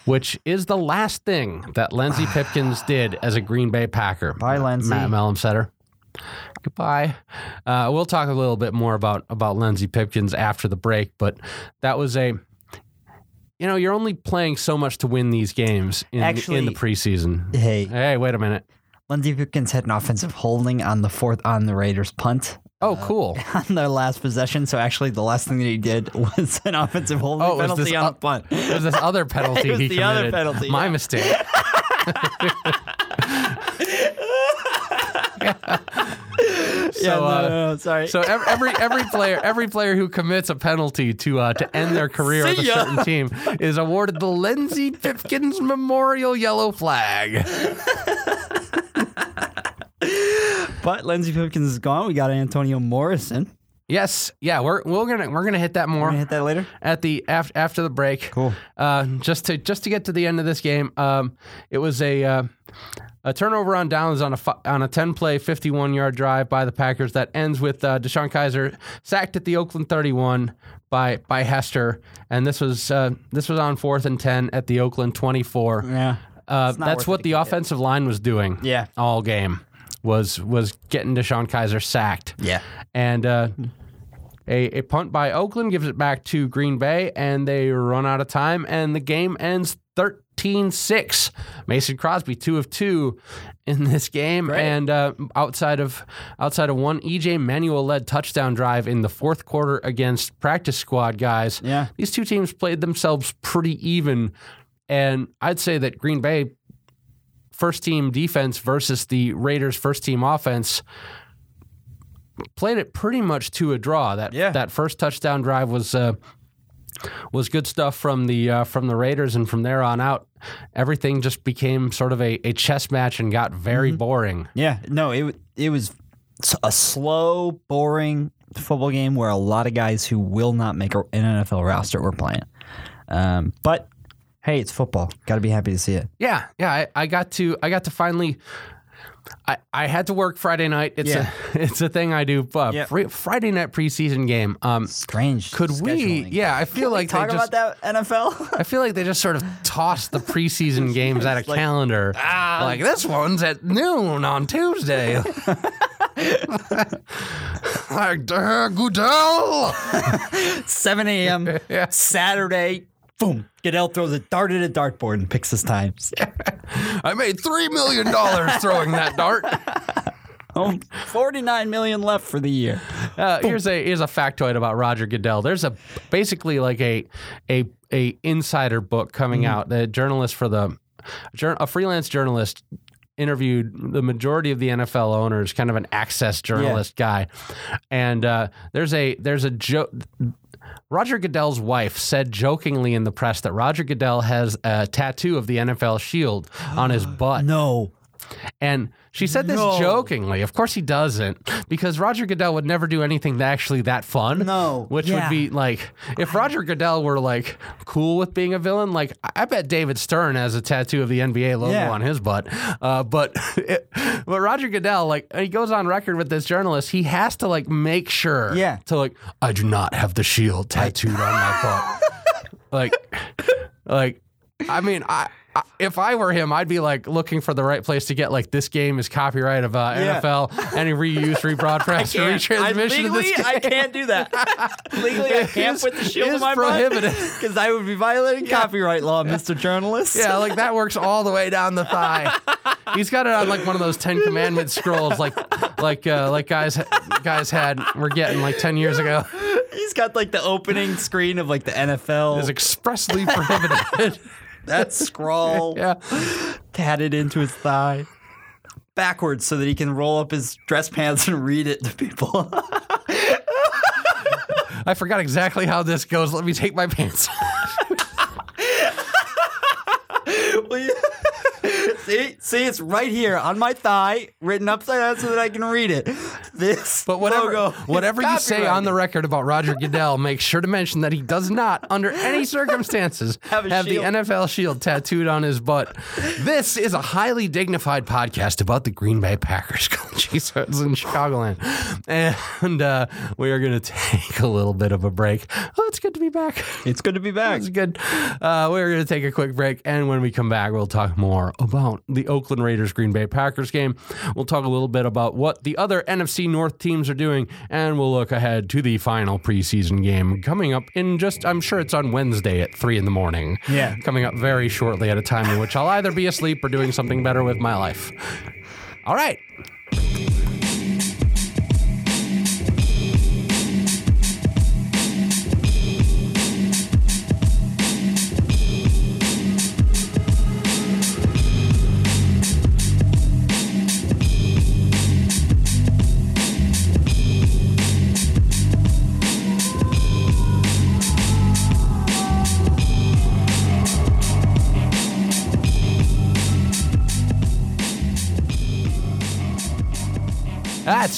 which is the last thing that Lenzy [sighs] Pipkins did as a Green Bay Packer. Bye, Lenzy. Matt Mellensetter. Goodbye. Uh, we'll talk a little bit more about about Lenzy Pipkins after the break, but that was a. You know, you're only playing so much to win these games in, Actually- in the preseason. Hey, Hey, wait a minute. Lenzy Pipkins had an offensive holding on the fourth on the Raiders punt Oh, cool. [laughs] on their last possession. So actually, the last thing that he did [laughs] was an offensive holding Oh, penalty this on o- the punt. It was this other [laughs] penalty It was he the other penalty, My yeah. mistake. So, [laughs] yeah, no, uh, no, no, sorry. So ev- every every player every player who commits a penalty to uh, to end their career with a certain team is awarded the Lenzy Pipkins Memorial Yellow Flag. [laughs] but Lenzy Pipkins is gone. We got Antonio Morrison. Yes, yeah, we're we're gonna we're gonna hit that We're more gonna hit that later. at the after after the break. Cool. Uh, just to just to get to the end of this game, um, it was a uh, a turnover on downs on a on a ten play, fifty one yard drive by the Packers that ends with uh, DeShone Kizer sacked at the Oakland thirty one by by Hester, and this was uh, this was on fourth and ten at the Oakland twenty four. Yeah. Uh, that's what the offensive line was doing. Yeah. all game was was getting DeShone Kizer sacked. Yeah. And uh, a, a punt by Oakland gives it back to Green Bay, and they run out of time, and the game ends 13 6. Mason Crosby, two of two in this game. Great. And uh, outside of outside of one EJ Manuel led touchdown drive in the fourth quarter against practice squad guys, Yeah. these two teams played themselves pretty even. And I'd say that Green Bay first team defense versus the Raiders first team offense played it pretty much to a draw. That Yeah. that first touchdown drive was uh, was good stuff from the uh, from the Raiders, and from there on out, everything just became sort of a, a chess match and got very boring. Yeah. No, it it was a slow, boring football game where a lot of guys who will not make an NFL roster were playing. Um, but hey, it's football. Got to be happy to see it. Yeah, yeah. I, I got to I got to finally. I, I had to work Friday night. It's Yeah. a [laughs] it's a thing I do. Uh, Yep. fri- Friday night preseason game. Um, Strange. could we? Yeah, I feel Can we like talk they just, about that NFL. I feel like they just sort of toss the preseason [laughs] games out of calendar. Ah. like this one's at noon on Tuesday. [laughs] like uh, Goodell. 7 a.m. Yeah. Saturday. Boom. Goodell throws a dart at a dartboard and picks his times. [laughs] I made three million dollars throwing that dart. Oh, 49 million left for the year. Uh, here's a here's a factoid about Roger Goodell. There's a basically like a a a insider book coming out. The journalist for the a freelance journalist interviewed the majority of the NFL owners, kind of an access journalist guy, and uh, there's a there's a joke. Roger Goodell's wife said jokingly in the press that Roger Goodell has a tattoo of the NFL shield on his [gasps] butt. No. And she said this No. jokingly. Of course he doesn't, because Roger Goodell would never do anything actually that fun. No. Which Yeah. would be like if Roger Goodell were like cool with being a villain, like I- I bet David Stern has a tattoo of the NBA logo Yeah. on his butt. Uh, but [laughs] it, but Roger Goodell, like he goes on record with this journalist, he has to like make sure Yeah. to like I do not have the shield tattooed on my butt. [laughs] like like I mean, I, I if I were him, I'd be like looking for the right place to get like this game is copyright of uh, Yeah. NFL, any reuse, rebroadcast, [laughs] or retransmission of this legally, game. I can't do that. [laughs] legally, I can't is- put the shield in my prohibited. [laughs] because I would be violating copyright law, Mr. Journalist. Yeah, like that works all the way down the thigh. He's got it on like one of those Ten Commandments scrolls, like like uh, like guys guys had were getting like ten years ago. He's got like the opening screen of like the NFL. Is expressly prohibited. That [laughs] scroll yeah. tatted into his thigh. backwards so that he can roll up his dress pants and read it to people. [laughs] I forgot exactly how this goes. Let me take my pants. [laughs] see, see, it's right here on my thigh, written upside down so that I can read it. This But whatever, logo whatever you say on the record about Roger Goodell, make sure to mention that he does not, under any [laughs] circumstances, Have have, the. NFL shield tattooed on his butt. This is a highly dignified podcast about the Green Bay Packers. [laughs] It's in Chicagoland, and uh, we are going to take a little bit of a break. Oh, it's good to be back. It's good to be back. It's good. Uh, we're going to take a quick break, and when we come back, we'll talk more about the Oakland Raiders Green Bay Packers game. We'll talk a little bit about what the other NFC North teams are doing, and we'll look ahead to the final preseason game coming up in just, I'm sure it's on Wednesday at 3 in the morning. Yeah. Coming up very shortly at a time in which I'll either be asleep or doing something better with my life. All right.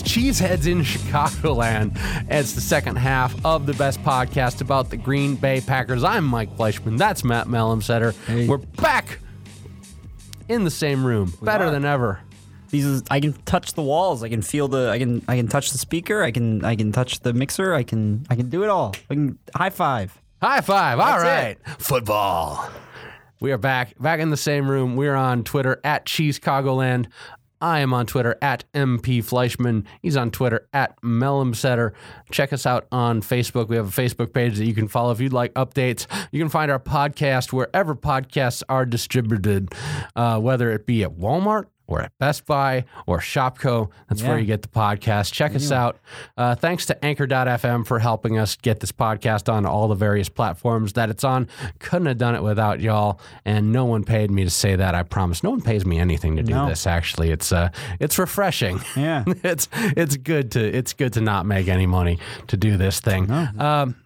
Cheeseheads in Chicagoland. It's the second half of the best podcast about the Green Bay Packers. I'm Mike Fleischman. That's Matt Mellensetter. Hey. We're back in the same room, better are. than ever. These is, I can touch the walls. I can feel the. I can. I can touch the speaker. I can. I can touch the mixer. I can. I can do it all. I can high five. High five. All That's right. Football. We are back, back in the same room. We're on Twitter at Cheesecagoland. I am on Twitter at MP Fleischman. He's on Twitter at Melumsetter. Check us out on Facebook. We have a Facebook page that you can follow if you'd like updates. You can find our podcast wherever podcasts are distributed, uh, whether it be at Walmart or at Best Buy or ShopKo. That's where you get the podcast. Check us out. Uh, thanks to Anchor.fm for helping us get this podcast on all the various platforms that it's on. Couldn't have done it without y'all, and no one paid me to say that. I promise. No one pays me anything to do No. this. Actually, it's uh, it's refreshing. Yeah. [laughs] it's it's good to it's good to not make any money to do this thing. Um,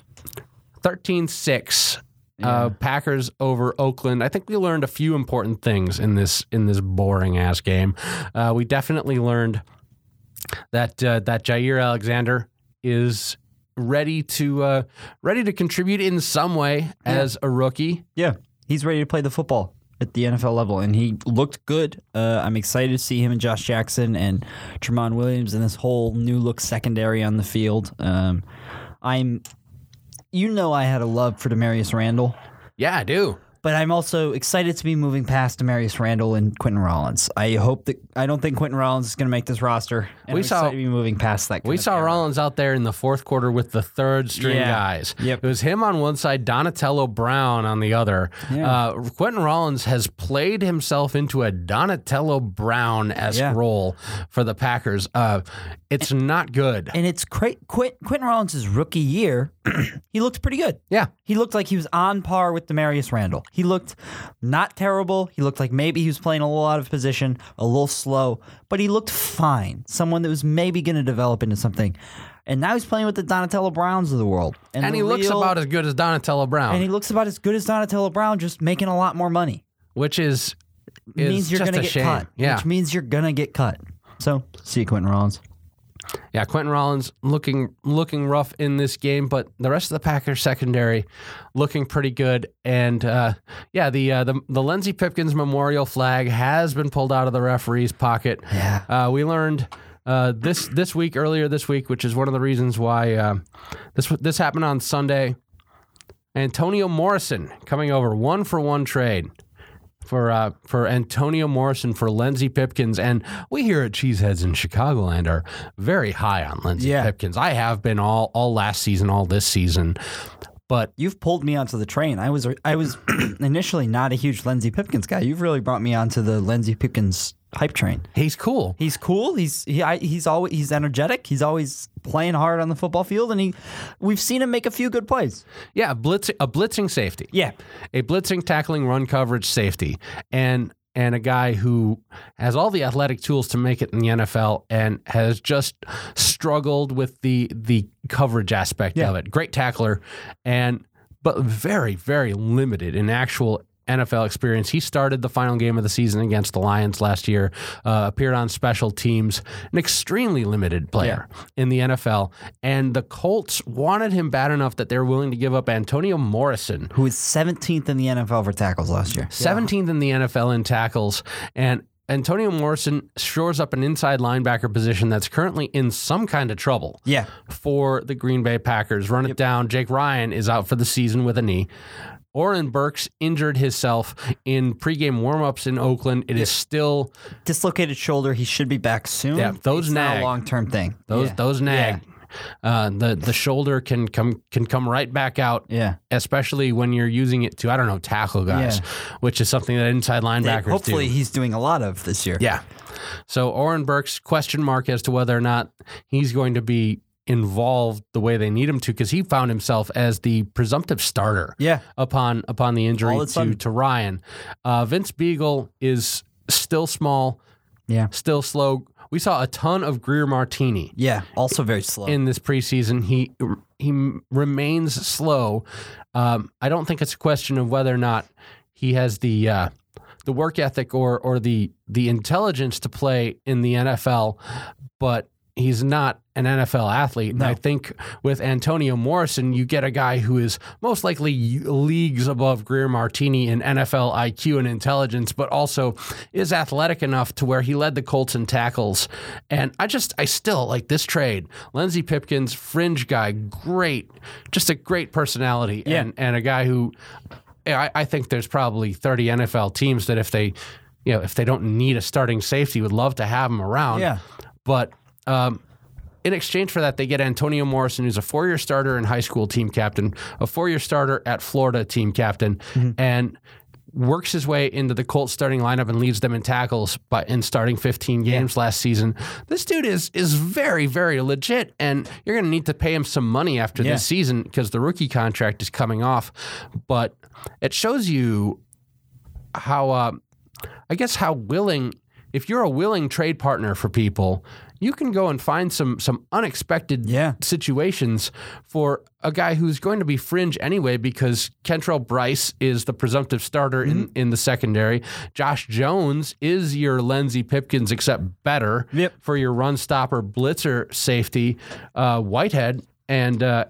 13-6. Uh, Packers over Oakland. I think we learned a few important things in this in this boring ass game. Uh, we definitely learned that uh, that Jaire Alexander is ready to uh, ready to contribute in some way as a rookie. Yeah. He's ready to play the football at the NFL level, and he looked good. Uh, I'm excited to see him and Josh Jackson and Tramon Williams and this whole new look secondary on the field. Um, I'm, you know, I had a love for Damarious Randall. Yeah, I do. But I'm also excited to be moving past Damarious Randall and Quinten Rollins. I hope that I don't think Quinten Rollins is going to make this roster. And We I'm saw- to be moving past that. We saw era. Rollins out there in the fourth quarter with the third string Yeah. guys. Yep. It was him on one side, Donatello Brown on the other. Yeah. Uh, Quinten Rollins has played himself into a Donatello Brown esque Yeah. role for the Packers. Uh, it's not good. And it's cra- Quint- Quinten Rollins' rookie year. [clears throat] he looked pretty good. Yeah. He looked like he was on par with Damarious Randall. He looked not terrible. He looked like maybe he was playing a little out of position, a little slow, but he looked fine. Someone that was maybe going to develop into something. And now he's playing with the Donatello Browns of the world. And the he looks real- about as good as Donatello Brown, and he looks about as good as Donatello Brown, just making a lot more money. which is, is means you're going a to get shame. cut. Yeah. Which means you're going to get cut. So, see you, Quinten Rollins. Yeah, Quinten Rollins looking looking rough in this game, but the rest of the Packers secondary looking pretty good. And uh, yeah, the uh, the the Lenzy Pipkins memorial flag has been pulled out of the referee's pocket. Yeah. Uh, we learned uh, this this week earlier this week, which is one of the reasons why uh, this this happened on Sunday. Antonio Morrison coming over one for one trade for uh, for Antonio Morrison for Lenzy Pipkins, and we here at Cheeseheads in Chicagoland are very high on Lenzy Yeah. Pipkins. I have been all all last season, all this season, but You've pulled me onto the train. I was I was [clears throat] initially not a huge Lenzy Pipkins guy. You've really brought me onto the Lenzy Pipkins hype train. he's cool. He's cool. He's he, I, he's always he's energetic. He's always playing hard on the football field, and he we've seen him make a few good plays. Yeah, blitzing a blitzing safety. Yeah, a blitzing, tackling, run coverage safety, and and a guy who has all the athletic tools to make it in the NFL and has just struggled with the the coverage aspect Yeah. of it. Great tackler and but very very limited in actual NFL experience. He started the final game of the season against the Lions last year, uh, appeared on special teams, an extremely limited player in the NFL. And the Colts wanted him bad enough that they were willing to give up Antonio Morrison, Who was 17th in the NFL for tackles last year. 17th in the NFL in tackles. And Antonio Morrison shores up an inside linebacker position that's currently in some kind of trouble Yeah. for the Green Bay Packers. Run it down. Jake Ryan is out for the season with a knee. Oren Burks injured himself in pregame warmups in Oakland. It is still Dislocated shoulder. He should be back soon. Yeah, those it's nag. long term thing. those yeah. those nag. Uh, the the shoulder can come can come right back out, Yeah. especially when you're using it to I don't know tackle guys, Yeah. which is something that inside linebackers hopefully do. he's doing a lot of this year. Yeah. So Oren Burks question mark as to whether or not he's going to be involved the way they need him to because he found himself as the presumptive starter Yeah. upon upon the injury All of a to sudden. to Ryan. Uh, Vince Biegel is still small, Yeah. still slow. We saw a ton of Greer Martini Yeah. Also very slow. in this preseason. He he remains slow. Um, I don't think it's a question of whether or not he has the uh, the work ethic or or the the intelligence to play in the NFL, but he's not an NFL athlete. And I think with Antonio Morrison, you get a guy who is most likely leagues above Greer Martini in NFL IQ and intelligence, but also is athletic enough to where he led the Colts in tackles. And I just, I still like this trade. Lenzy Pipkins, fringe guy, great, just a great personality, Yeah. and and a guy who I, I think there's probably 30 NFL teams that if they, you know, if they don't need a starting safety, would love to have him around. Yeah. But um, in exchange for that, they get Antonio Morrison, who's a four-year starter and high school team captain, a four-year starter at Florida team captain, and works his way into the Colts starting lineup and leads them in tackles by in starting 15 games last season. This dude is is very very legit and you're going to need to pay him some money after Yeah. this season because the rookie contract is coming off. But it shows you how uh, I guess how willing if you're a willing trade partner for people, you can go and find some some unexpected Yeah. situations for a guy who's going to be fringe anyway because Kentrell Brice is the presumptive starter in, in the secondary. Josh Jones is your Lenzy Pipkins except better Yep. for your run stopper blitzer safety. Uh, Whitehead and uh,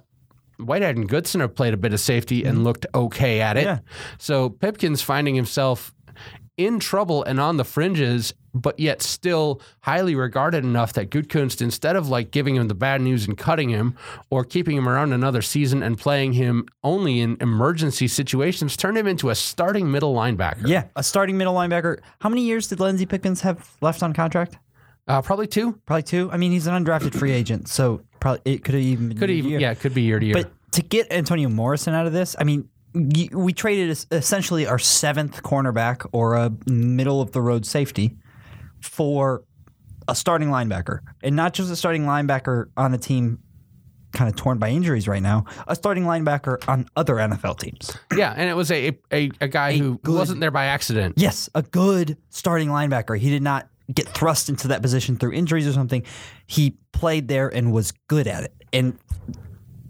Whitehead and Goodson have played a bit of safety and looked okay at it. Yeah. So Pipkins finding himself in trouble and on the fringes, but yet still highly regarded enough that Gutkunst, instead of like giving him the bad news and cutting him or keeping him around another season and playing him only in emergency situations, turned him into a starting middle linebacker. Yeah. A starting middle linebacker. How many years did Lenzy Pickens have left on contract? Uh, probably two. Probably two. I mean, he's an undrafted free [clears throat] agent, so probably it could have even been Could even year. yeah, it could be year to year. But to get Antonio Morrison out of this, I mean, we traded essentially our seventh cornerback or a middle of the road safety for a starting linebacker, and not just a starting linebacker on a team kind of torn by injuries right now, a starting linebacker on other NFL teams. yeah, and it was a a, a guy who good- wasn't there by accident. Yes, a good starting linebacker. He did not get thrust into that position through injuries or something. He played there and was good at it. And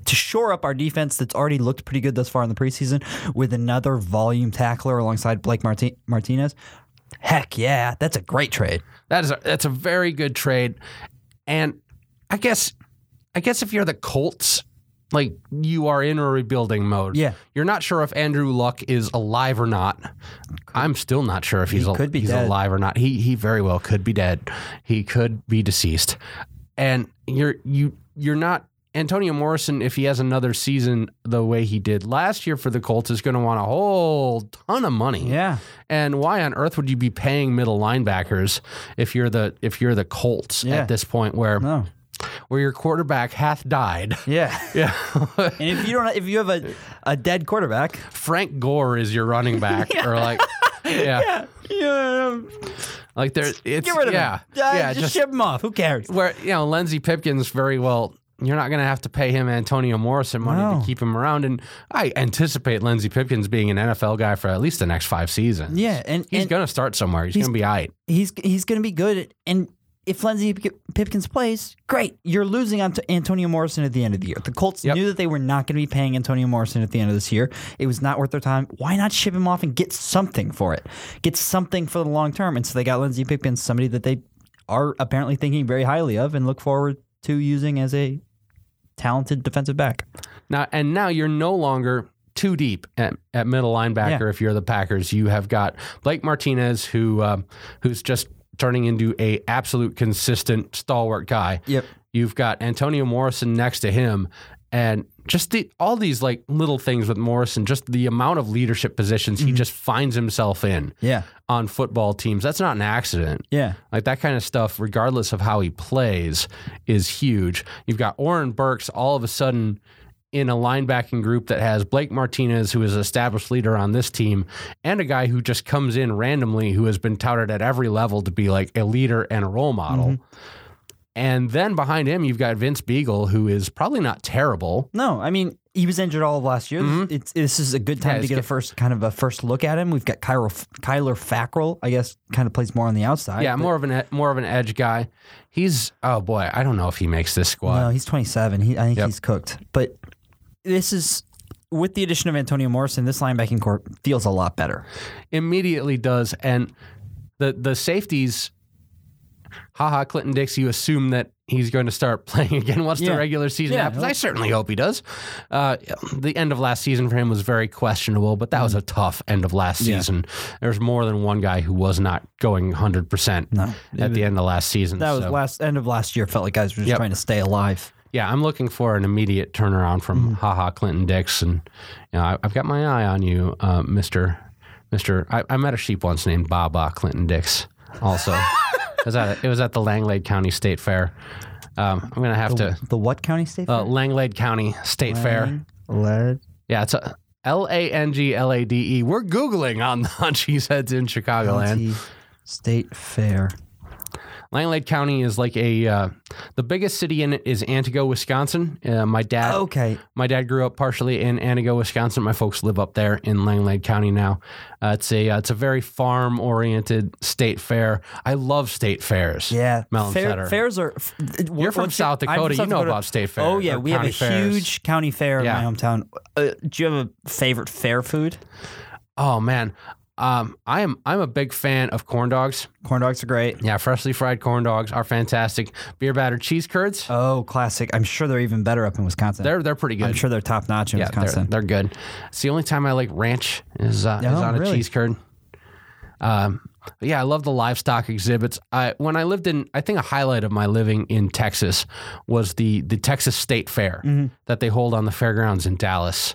to shore up our defense that's already looked pretty good thus far in the preseason with another volume tackler alongside Blake Marti- Martinez, heck yeah, that's a great trade. That is a, that's a very good trade, and I guess I guess if you're the Colts, like you are in a rebuilding mode. Yeah. you're not sure if Andrew Luck is alive or not. I'm still not sure if he's He al- could be he's dead. alive or not. He he very well could be dead. He could be deceased, and you're you you're not. Antonio Morrison, if he has another season the way he did last year for the Colts, is going to want a whole ton of money. Yeah. And why on earth would you be paying middle linebackers if you're the if you're the Colts Yeah. at this point where No. where your quarterback hath died? [laughs] Yeah. [laughs] Yeah. and if you don't, if you have a, a dead quarterback, Frank Gore is your running back, [laughs] or like, yeah, yeah, like there, it's get rid of yeah, him. Uh, yeah, just, just ship him off. Who cares? where you know Lenzy Pipkins very well you're not going to have to pay him Antonio Morrison money No. to keep him around. And I anticipate Lenzy Pipkins being an NFL guy for at least the next five seasons. Yeah, and, He's going to start somewhere. He's, he's- going to be all right. he's he's going to be good. And if Lenzy Pipkins plays, great. You're losing on Antonio Morrison at the end of the year. The Colts Yep. knew that they were not going to be paying Antonio Morrison at the end of this year. It was not worth their time. Why not ship him off and get something for it? Get something for the long term. And so they got Lenzy Pipkins, somebody that they are apparently thinking very highly of and look forward to using as a talented defensive back. Now and now you're no longer too deep at, at middle linebacker. Yeah. If you're the Packers, you have got Blake Martinez, who um, who's just turning into a absolute consistent stalwart guy. Yep. You've got Antonio Morrison next to him, and just the, all these like little things with Morrison. Just the amount of leadership positions he mm-hmm. just finds himself in Yeah. on football teams. That's not an accident. Yeah. Like that kind of stuff, regardless of how he plays, is huge. You've got Oren Burks all of a sudden in a linebacking group that has Blake Martinez, who is an established leader on this team, and a guy who just comes in randomly who has been touted at every level to be like a leader and a role model. Mm-hmm. And then behind him, you've got Vince Biegel, who is probably not terrible. No, I mean he was injured all of last year. It's this is a good time Mm-hmm. Yeah, to get a first kind of a first look at him. We've got Kyler, Kyler Fackrell, I guess, kind of plays more on the outside. Yeah, but- more of an more of an edge guy. He's oh boy, I don't know if he makes this squad. No, he's 27. He, I think Yep. he's cooked. But this is with the addition of Antonio Morrison, this linebacking core feels a lot better. immediately does. And the the safeties, Ha Ha Clinton-Dix, you assume that he's going to start [laughs] playing again once Yeah. the regular season Yeah, happens. I certainly hope he does. Uh, the end of last season for him was very questionable, but that was a tough end of last Mm. Yeah. season. There's more than one guy who was not going 100% No, at the end of last season. that was last end of last year. Felt like guys were just Yep. trying to stay alive. yeah, I'm looking for an immediate turnaround from Mm-hmm. Ha Ha Clinton-Dix, and you know, I, I've got my eye on you, uh, Mister. Mister, I, I met a sheep once named Baba Clinton Dix. Also, [laughs] was at it was at the Langlade County State Fair. Um, I'm gonna have to The what county state? Fair? uh, Langlade County State Fair. Lead. Yeah, it's a L A N G L A D E. We're googling on on Cheeseheads in Chicagoland. County State Fair. Langlade County is like a uh, the biggest city in it is Antigo, Wisconsin. Uh, my dad Okay. My dad grew up partially in Antigo, Wisconsin. My folks live up there in Langlade County now. Uh, it's a uh, it's a very farm oriented state fair. I love state fairs. Yeah. Melon Fair, fairs are. f- You're from South from Dakota. You South know about state fairs. Oh, yeah. We have a fairs. huge county fair Yeah. in my hometown. Uh, do you have a favorite fair food? Oh man, um, I am I'm a big fan of corn dogs. Corn dogs are great. Yeah, freshly fried corn dogs are fantastic. Beer battered cheese curds. Oh, classic. I'm sure they're even better up in Wisconsin. They're they're pretty good. I'm sure they're top notch in yeah, they're, Wisconsin. they're good. It's the only time I like ranch is uh, is Oh, on a cheese curd. Um, yeah, I love the livestock exhibits. I when I lived in, I think a highlight of my living in Texas was the the Texas State Fair Mm-hmm. that they hold on the fairgrounds in Dallas.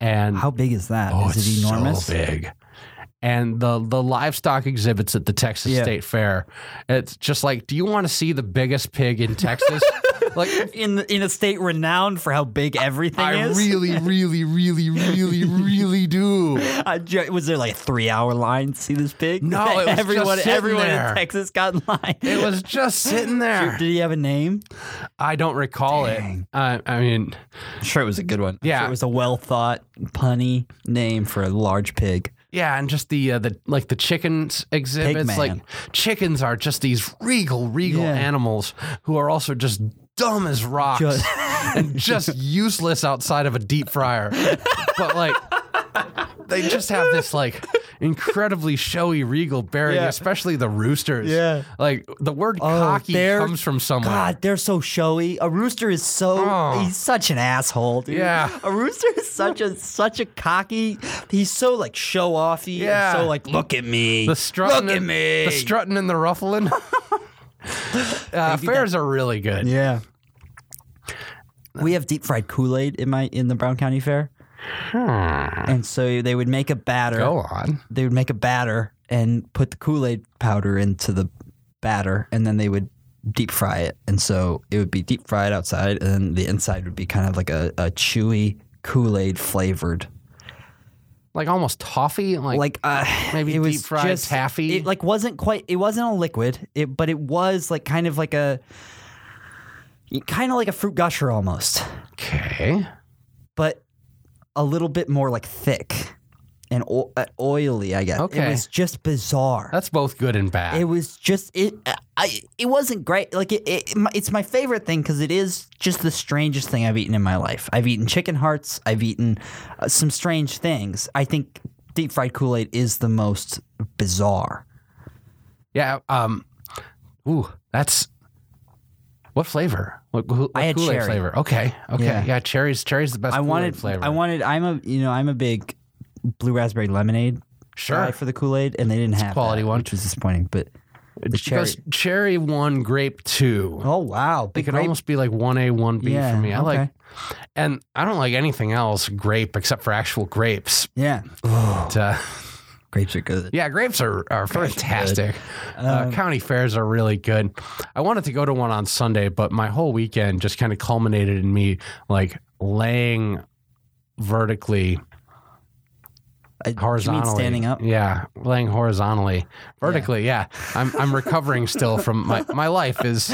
And How big is that? oh, Is it's it enormous? so big. And the the livestock exhibits at the Texas Yeah. State Fair, it's just like, do you want to see the biggest pig in Texas? [laughs] like In in a state renowned for how big everything I is. I really, [laughs] really, really, really, really do. [laughs] Ju- was there like a three hour line to see this pig? No, it was everyone everyone there. in Texas got in line. It was just sitting there. Did he have a name? I don't recall it. Uh, I mean, I'm sure it was a good one. I'm Yeah. sure it was a well thought, punny name for a large pig. Yeah, and just the uh, the like the chickens exhibits. Like chickens are just these regal, regal Yeah. animals who are also just dumb as rocks Just- [laughs] and just useless outside of a deep fryer. but like, they [laughs] just have this like incredibly showy, regal bearing, Yeah. especially the roosters. Yeah. like the word Oh, cocky they're- comes from somewhere. God, they're so showy. A rooster is so Oh. he's such an asshole, dude. Yeah. A rooster is such a such a cocky he's so like show offy Yeah. so like look at me. The strutting, look at and, me. the strutting and the ruffling. [laughs] uh, fairs are really good. Yeah. We have deep fried Kool Aid in my in the Brown County Fair, and so they would make a batter. Go on. They would make a batter and put the Kool Aid powder into the batter, and then they would deep fry it. And so it would be deep fried outside, and then the inside would be kind of like a, a chewy Kool Aid flavored, Like almost toffee. Like, like uh, maybe it was deep-fried just, taffy? It like wasn't quite. It wasn't a liquid. It but it was like kind of like a. kind of like a fruit gusher almost, Okay. but a little bit more like thick and o- uh, oily. I guess. Okay. It was just bizarre. That's both good and bad. It was just it. I it wasn't great. Like it, it it's my favorite thing because it is just the strangest thing I've eaten in my life. I've eaten chicken hearts. I've eaten uh, some strange things. I think deep fried Kool Aid is the most bizarre. yeah. Um. Ooh, that's what flavor? What, what I had Kool-Aid cherry. flavor? Okay. Okay. Yeah. Yeah. cherries. Cherries the best. I Kool-Aid wanted flavor. I wanted. I'm a you know I'm a big blue raspberry lemonade Sure. for the Kool Aid, and they didn't have quality that, one. which was disappointing. But the cherry. Because cherry one, grape two. Oh wow, It could grape. almost be like one A, one B Yeah, for me. I like, and I don't like anything else grape except for actual grapes. yeah. But, uh, Grapes are good. yeah, grapes are, are fantastic. Um, uh, county fairs are really good. I wanted to go to one on Sunday, but my whole weekend just kind of culminated in me like laying vertically mean horizontally. standing up. Yeah, laying horizontally. Vertically, yeah. I'm I'm recovering still from my my life is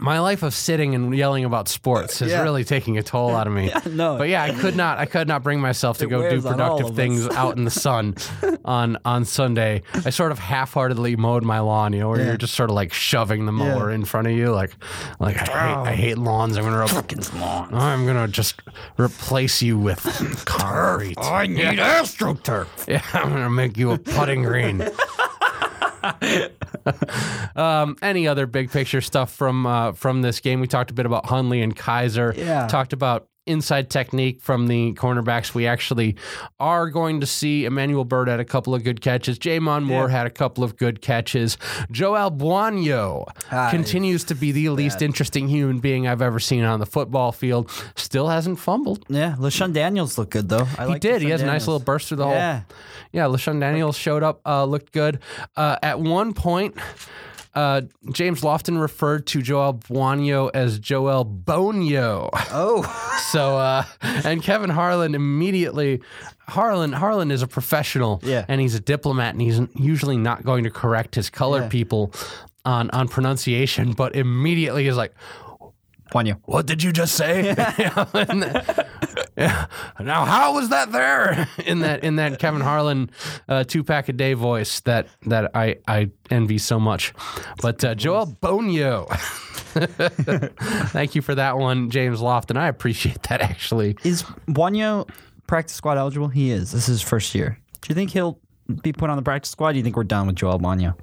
my life of sitting and yelling about sports is Yeah. really taking a toll out of me. [laughs] yeah, no. But yeah, I could not I could not bring myself to It go do wears on all productive things out in the sun [laughs] on on Sunday. I sort of half-heartedly mowed my lawn, you know, where Yeah. you're just sort of like shoving the mower in front of you like like I hate, I hate lawns. I'm going to lawn. I'm going to just replace you with concrete. I need astroturf. [laughs] Yeah, I'm gonna make you a putting green. [laughs] um, any other big picture stuff from uh, from this game? We talked a bit about Hundley and Kizer. Yeah. Talked about inside technique from the cornerbacks. We actually are going to see Emmanuel Bird had a couple of good catches. J'Mon Moore had a couple of good catches. Joel Bouagnon Ah, continues to be the least interesting human being I've ever seen on the football field. Still hasn't fumbled. Yeah, LaShun Daniels looked good though. I He like did. He LaShun has a nice little burst through the hole. Yeah. Yeah, LaShun Daniels showed up, uh, looked good. Uh, at one point, uh, James Lofton referred to Joel Bouagnon as Joel Bonio. Oh, [laughs] So, uh, and Kevin Harlan immediately, Harlan, Harlan is a professional, Yeah. and he's a diplomat, and he's usually not going to correct his colored Yeah. people on on pronunciation, but immediately is like, Ponyo. what did you just say? Yeah, [laughs] that- yeah. Now, how was that there in that in that Kevin Harlan uh, two pack a day voice that that I I envy so much? But uh, Joel Bonio, [laughs] thank you for that one, James Lofton. I appreciate that actually. Is Wanyo practice squad eligible? He is. This is his first year. Do you think he'll be put on the practice squad? Do you think we're done with Joel Wanyo?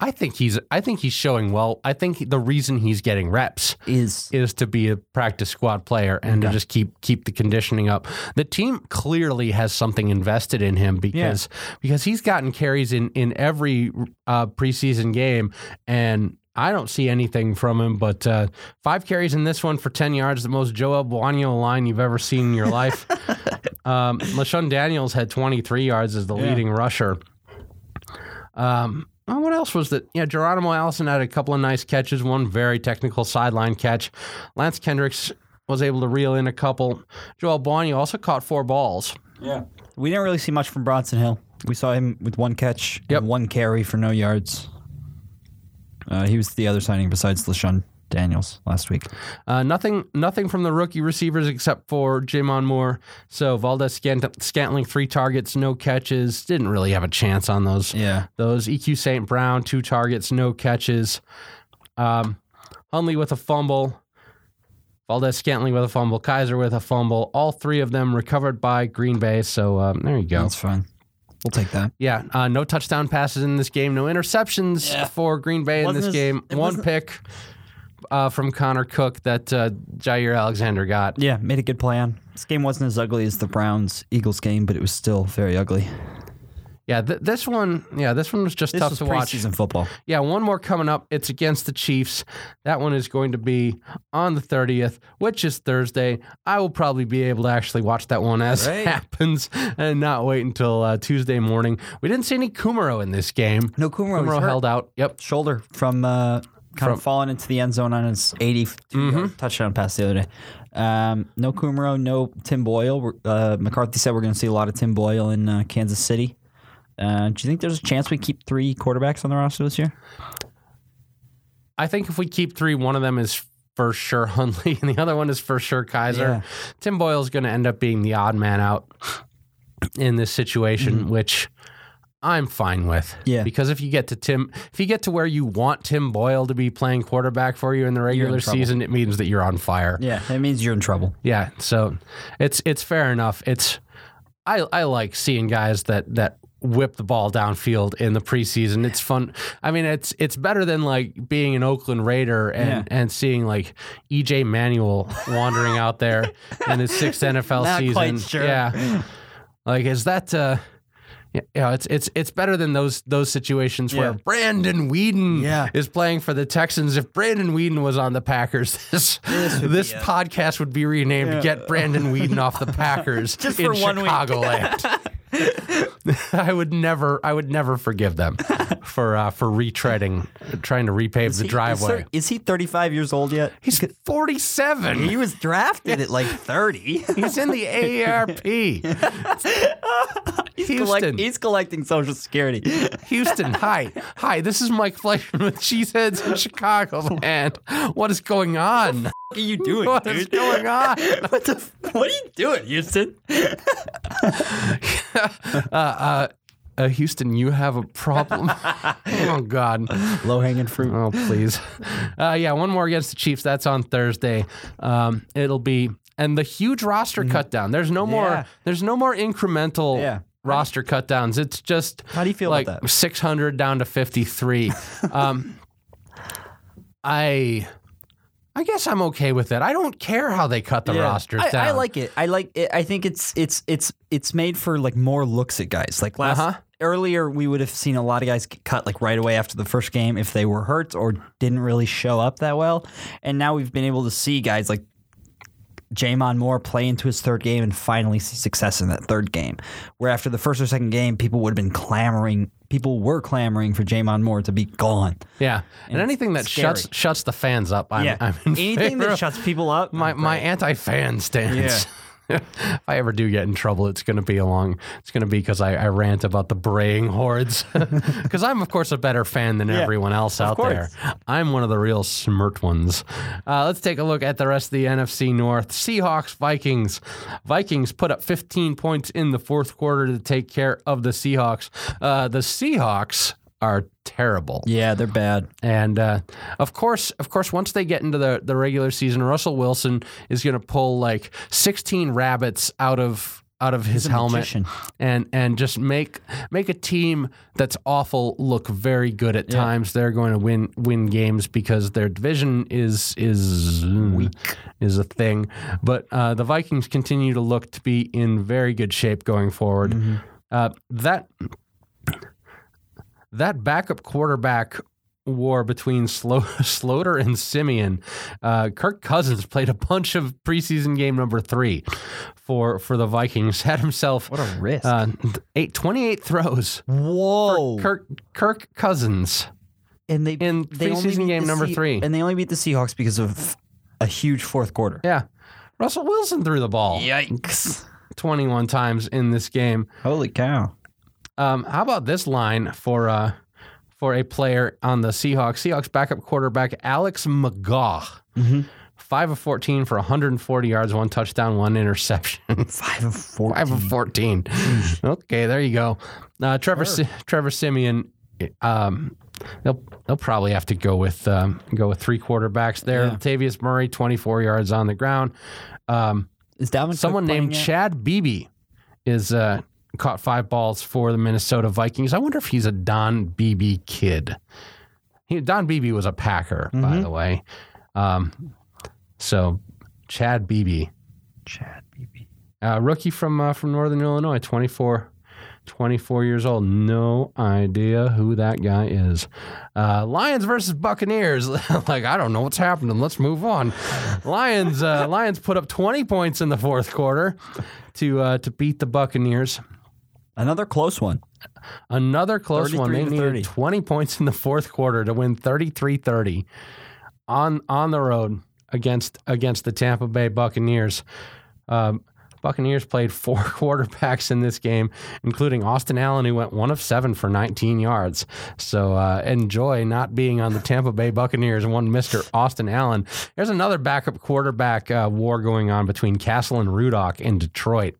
I think he's I think he's showing well. I think the reason he's getting reps Is is to be a practice squad player and to just keep keep the conditioning up. The team clearly has something invested in him because because he's gotten carries in in every uh, preseason game and. I don't see anything from him, but uh, five carries in this one for 10 yards, the most Joel Bouagnon line you've ever seen in your [laughs] life. um, LaShun Daniels had 23 yards as the leading rusher. Um, well, what else was that? Yeah, Geronimo Allison had a couple of nice catches, one very technical sideline catch. Lance Kendricks was able to reel in a couple. Joel Bouagnon also caught four balls. yeah. We didn't really see much from Bronson Hill. We saw him with one catch, Yep. and one carry for no yards. Uh, he was the other signing besides LaShun Daniels last week. Uh, nothing, nothing from the rookie receivers except for J'Mon Moore. So Valdes Scant- Scantling three targets, no catches. Didn't really have a chance on those. Yeah. Those EQ St. Brown, two targets, no catches. Um, Hundley with a fumble. Valdes-Scantling with a fumble. Kizer with a fumble. All three of them recovered by Green Bay. So um, there you go. That's fine. We'll take that. Yeah, uh, no touchdown passes in this game. No interceptions Yeah. for Green Bay in this game. One pick uh, from Connor Cook that uh, Jaire Alexander got. Yeah, made a good play on. This game wasn't as ugly as the Browns Eagles game, but it was still very ugly. Yeah, th- this one. Yeah, this one was just This tough was to watch. preseason football. Yeah, one more coming up. It's against the Chiefs. That one is going to be on the 30th, which is Thursday. I will probably be able to actually watch that one as it [laughs] happens and not wait until uh, Tuesday morning. We didn't see any Kumerow in this game. No Kumerow, Kumerow held out. Yep. shoulder from uh, kind From- of falling into the end zone on his 82 yard touchdown pass the other day. Um, no Kumerow, no Tim Boyle. We're- Uh, McCarthy said we're going to see a lot of Tim Boyle in uh, Kansas City. Uh, do you think there's a chance we keep three quarterbacks on the roster this year? I think if we keep three, one of them is for sure [laughs] Hundley, and the other one is for sure Kizer. Tim Boyle's going to end up being the odd man out in this situation, which I'm fine with. Yeah. Because if you get to Tim, if you get to where you want Tim Boyle to be playing quarterback for you in the regular trouble. season, it means that you're on fire. Yeah, it means you're in trouble. Yeah, so it's it's fair enough. It's I I like seeing guys that that whip the ball downfield in the preseason. It's fun. I mean, it's it's better than like being an Oakland Raider and Yeah. and seeing like EJ Manuel wandering out there [laughs] in his sixth NFL Not season. sure. Yeah, like is that. uh you know, it's it's it's better than those those situations where Brandon Weeden Yeah. is playing for the Texans. If Brandon Weeden was on the Packers, [laughs] this this, would a- podcast would be renamed "Get Brandon Weeden off the [laughs] Packers" Just in for one week. Chicagoland. [laughs] [laughs] I would never, I would never forgive them [laughs] for uh, for retreading, trying to repave the He- driveway. Is, is he 35 years old yet? He's forty-seven. He was drafted at like [laughs] 30. He's in the AARP. He's, collect- Houston. he's collecting Social Security. Houston, hi. Hi, this is Mike Fleischman with Cheeseheads in Chicago, and What is going on? What are you doing, What is dude? going on? What, the, f- what are you doing, Houston? [laughs] Uh, Houston, you have a problem. [laughs] oh, God. Low hanging fruit. Oh, please. Uh, yeah, one more against the Chiefs. That's on Thursday. Um, it'll be and the huge roster cut down. There's no Mm-hmm. Yeah. more. There's no more incremental Yeah. roster cut downs. It's just How do you feel like 600 down to 53. [laughs] um, I. I guess I'm okay with it. I don't care how they cut the Yeah. rosters I, down. I like it. I like it. I think it's it's it's it's made for like more looks at guys. Like last Uh-huh. earlier, we would have seen a lot of guys get cut like right away after the first game if they were hurt or didn't really show up that well. And now we've been able to see guys like J'Mon Moore play into his third game and finally see success in that third game. Where after the first or second game, people would have been clamoring. People were clamoring for J'Mon Moore to be gone. Yeah, and, it's anything that scary. shuts shuts the fans up, I'm, I'm in anything that shuts people up. my my anti-fan stance. [laughs] [laughs] if I ever do get in trouble, it's going to be along. It's going to be because I, I rant about the braying hordes. [laughs] Because I'm, of course, a better fan than everyone else out course. there. I'm one of the real smirt ones. Uh, let's take a look at the rest of the NFC North. Seahawks, Vikings. Vikings put up 15 points in the fourth quarter to take care of the Seahawks. Uh, the Seahawks are terrible. yeah, they're bad. And uh, of course, of course, once they get into the, the regular season, Russell Wilson is going to pull like 16 rabbits out of out of his helmet magician. and and just make make a team that's awful look very good at times. They're going to win win games because their division is is weak is a thing. But uh, the Vikings continue to look to be in very good shape going forward. Uh, that that backup quarterback war between Slo- [laughs] Sloter and Siemian. Uh, Kirk Cousins played a bunch of preseason game number three for for the Vikings. [laughs] Had himself What a risk. uh, eight, 28 throws. Whoa! Kirk Kirk Cousins. and they in they preseason game number Se- three. and they only beat the Seahawks because of a huge fourth quarter. Yeah. Russell Wilson threw the ball Yikes! 21 times in this game. Holy cow! Um, how about this line for uh, for a player on the Seahawks? Seahawks backup quarterback Alex McGough, five of fourteen for 140 yards, one touchdown, one interception. Five of four. five of 14. okay, there you go. Uh, Trevor Si- Trevor Siemian. Um, they'll they'll probably have to go with um, go with three quarterbacks there. Yeah. Latavius Murray, 24 yards on the ground. Um, Is Dalvin Someone named yet? Chad Beebe is uh, caught five balls for the Minnesota Vikings. I wonder if he's a Don Beebe kid. He, Don Beebe was a Packer, by Mm-hmm. the way. Um, so Chad Beebe, Chad Beebe. uh, rookie from uh, from Northern Illinois, 24, 24 years old. No idea who that guy is. Uh, Lions versus Buccaneers. [laughs] like I don't know what's happening. Let's move on. Lions uh, Lions put up 20 points in the fourth quarter to uh, to beat the Buccaneers. Another close one. Another close one. They needed 30. 20 points in the fourth quarter to win 33-30 on on the road against against the Tampa Bay Buccaneers. Um, Buccaneers played four [laughs] quarterbacks in this game, including Austin Allen, who went one of seven for 19 yards. So uh, enjoy not being on the Tampa Bay Buccaneers, one Mr. Austin Allen. There's another backup quarterback uh, war going on between Cassel and Rudock in Detroit.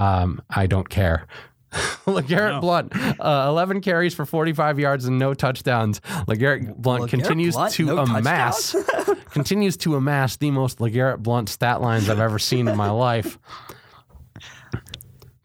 Um, I don't care. [laughs] LeGarrette No. Blount, uh, 11 carries for 45 yards and no touchdowns. LeGarrette Blount LeGarrette continues Blount, to no amass [laughs] continues to amass the most LeGarrette Blount stat lines I've ever seen in my life.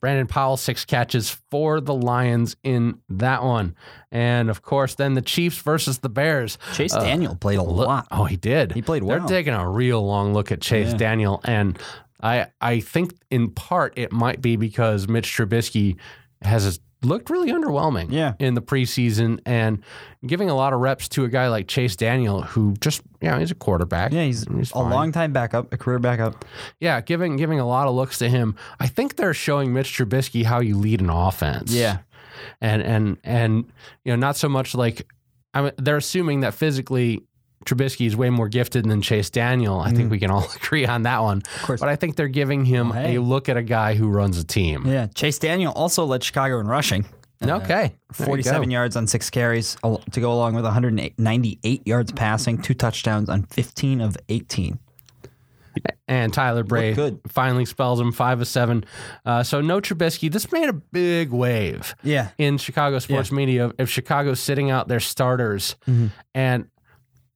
Brandon Powell, six catches for the Lions in that one. And of course, then the Chiefs versus the Bears. Chase Daniel played a Look- lot. Oh, he did. He played well. They're taking a real long look at Chase Yeah. Daniel, and I I think in part it might be because Mitch Trubisky has looked really underwhelming Yeah. in the preseason and giving a lot of reps to a guy like Chase Daniel, who just you know he's a quarterback. Yeah, he's, a fine. long time backup, a career backup. yeah, giving giving a lot of looks to him. I think they're showing Mitch Trubisky how you lead an offense. Yeah. and and and you know not so much like I mean, they're assuming that physically Trubisky is way more gifted than Chase Daniel. I think we can all [laughs] agree on that one. Of course. But I think they're giving him Well, hey. a look at a guy who runs a team. Yeah. Chase Daniel also led Chicago in rushing. Okay. There you 47 yards on six carries to go along with 198 yards passing, two touchdowns on 15 of 18. And Tyler Bray finally spells him five of seven. Uh, so no Trubisky. This made a big wave. Yeah. in Chicago sports media if Chicago's sitting out their starters Mm-hmm. and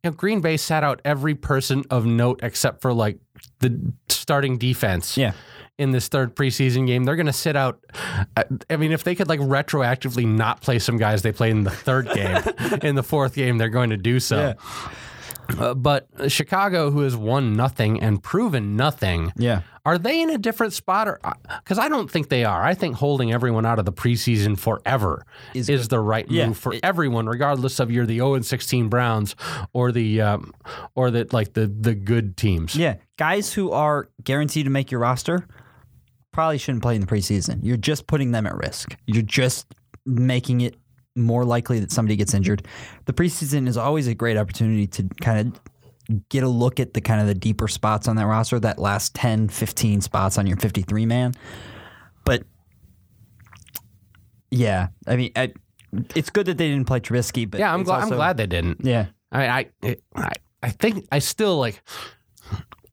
you know, Green Bay sat out every person of note except for like the starting defense. Yeah. In this third preseason game, they're going to sit out. I- I mean, if they could like retroactively not play some guys they played in the third game, [laughs] in the fourth game, they're going to do so. Uh, but Chicago, who has won nothing and proven nothing, Yeah. are they in a different spot? Or because I don't think they are. I think holding everyone out of the preseason forever is, Is the right Yeah, move for it- everyone, regardless of you're the 0 and 16 Browns or the um, or the like the the good teams. Yeah. Guys who are guaranteed to make your roster probably shouldn't play in the preseason. You're just putting them at risk. You're just making it more likely that somebody gets injured. The preseason is always a great opportunity to kind of get a look at the kind of the deeper spots on that roster, that last 10, 15 spots on your 53 man. But yeah, I mean, I, it's good that they didn't play Trubisky, but Yeah, I'm it's glad. I'm glad they didn't. Yeah. I I it- I I think I still like.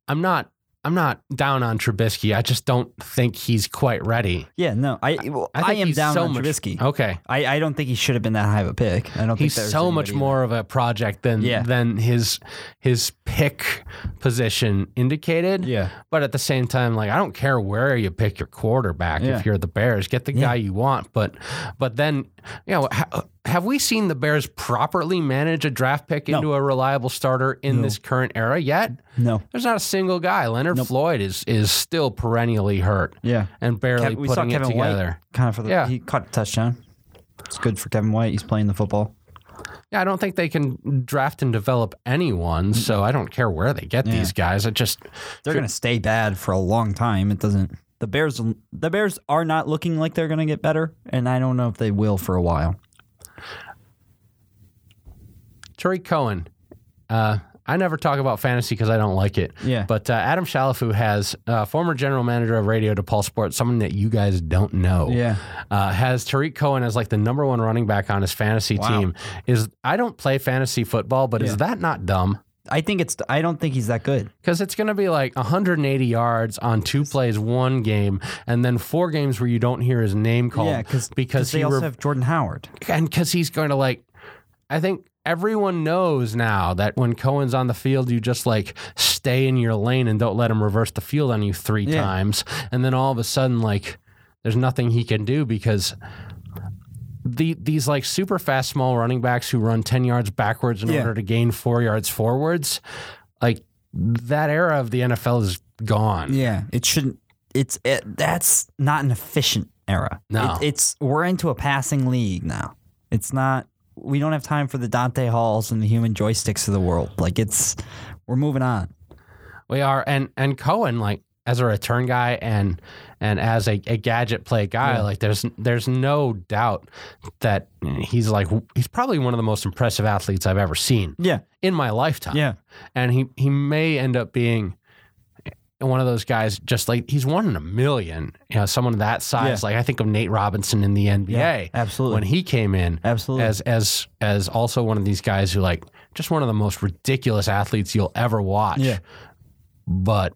I'm not. I'm not down on Trubisky. I just don't think he's quite ready. Yeah, no, I well, I, think am down so on much, Trubisky. Okay. I, I don't think he should have been that high of a pick. I don't He's think so much more of a project than Yeah. than his his pick position indicated. Yeah. But at the same time, like I don't care where you pick your quarterback Yeah. if you're the Bears, get the Yeah. guy you want. But but then you know ha- uh, have we seen the Bears properly manage a draft pick No. into a reliable starter in this current era yet? No. There's not a single guy. Leonard Floyd is is still perennially hurt Yeah. and barely Kev- we saw putting it Kevin together. White kind of for the Yeah. he caught a touchdown. It's good for Kevin White. He's playing the football. Yeah, I don't think they can draft and develop anyone, so I don't care where they get Yeah. these guys. I just They're going to stay bad for a long time. It doesn't. The Bears. The Bears are not looking like they're going to get better, and I don't know if they will for a while. Tarik Cohen. Uh, I never talk about fantasy because I don't like it. Yeah. But uh, Adam Shalafu has uh, former general manager of Radio to DePaul Sports, someone that you guys don't know. Yeah. Uh, has Tarik Cohen as like the number one running back on his fantasy Wow. team. Is I don't play fantasy football, but Yeah. is that not dumb? I think it's. I don't think he's that good. Because it's going to be like 180 yards on two plays, one game, and then four games where you don't hear his name called. yeah, because because they he also re- have Jordan Howard. and because he's going to like i think everyone knows now that when cohen's on the field you just like stay in your lane and don't let him reverse the field on you three Yeah. times and then all of a sudden like there's nothing he can do because the these like super fast small running backs who run 10 yards backwards in Yeah. order to gain four yards forwards like that era of the nfl is gone Yeah, it shouldn't. It's it, that's not an efficient era. No. It- it's we're into a passing league now. It's not. We don't have time for the Dante Halls and the human joysticks of the world. Like it's, we're moving on. We are, and and Cohen, like as a return guy and and as a, a gadget play guy, Yeah. like there's there's no doubt that he's like he's probably one of the most impressive athletes I've ever seen Yeah, in my lifetime. yeah, and he he may end up being one of those guys, just like he's one in a million. You know, someone of that size. Like I think of Nate Robinson in the NBA. Yeah, absolutely. When he came in, Absolutely. as as as also one of these guys who like just one of the most ridiculous athletes you'll ever watch. Yeah. But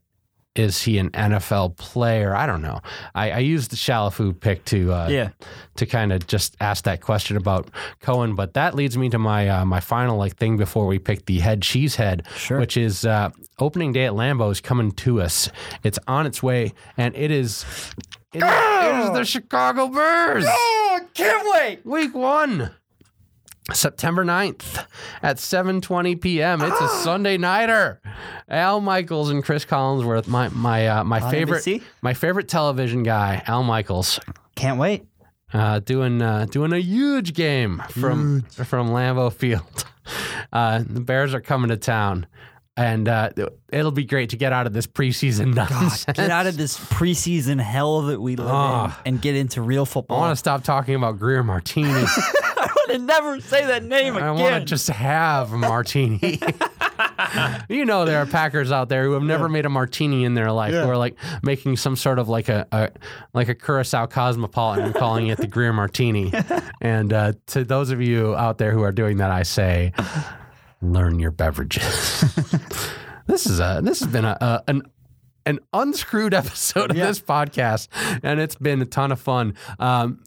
is he an NFL player? I don't know. I, I used the Shalafu pick to uh, Yeah. to kind of just ask that question about Cohen, but that leads me to my uh, my final like thing before we pick the head cheese head, Sure. which is uh, opening day at Lambeau is coming to us. It's on its way, and it is it is, it is the Chicago Bears. Oh, can't wait. Week one. September 9th at 7:20 p.m. It's a [gasps] Sunday nighter. Al Michaels and Chris Collinsworth, my my uh, my On favorite NBC? my favorite television guy, Al Michaels, Can't wait. uh, doing uh, doing a huge game from from Lambeau Field. [laughs] Uh, the Bears are coming to town, and uh, it'll be great to get out of this preseason nonsense. Get out of this preseason hell that we live Ah. in and get into real football. I football. want to stop talking about Greer Martini. [laughs] I want to never say that name I again. I want to just have a martini. [laughs] you know, there are Packers out there who have never made a martini in their life, Yeah. who are like making some sort of like a, a like a curacao cosmopolitan and calling it the Greer Martini. [laughs] and uh, to those of you out there who are doing that, I say, learn your beverages. [laughs] this is a this has been a, a an an unscrewed episode of Yeah. this podcast, and it's been a ton of fun. Um,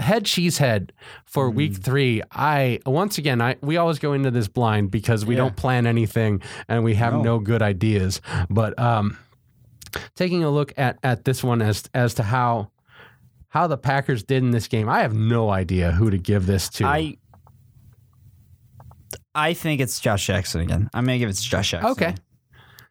head cheesehead for week Mm. three. I once again, I we always go into this blind because we Yeah. don't plan anything and we have No. no, good ideas. But um, taking a look at at this one as as to how how the Packers did in this game, I have no idea who to give this to. I I think it's Josh Jackson again. I'm gonna give it to Josh Jackson. Okay.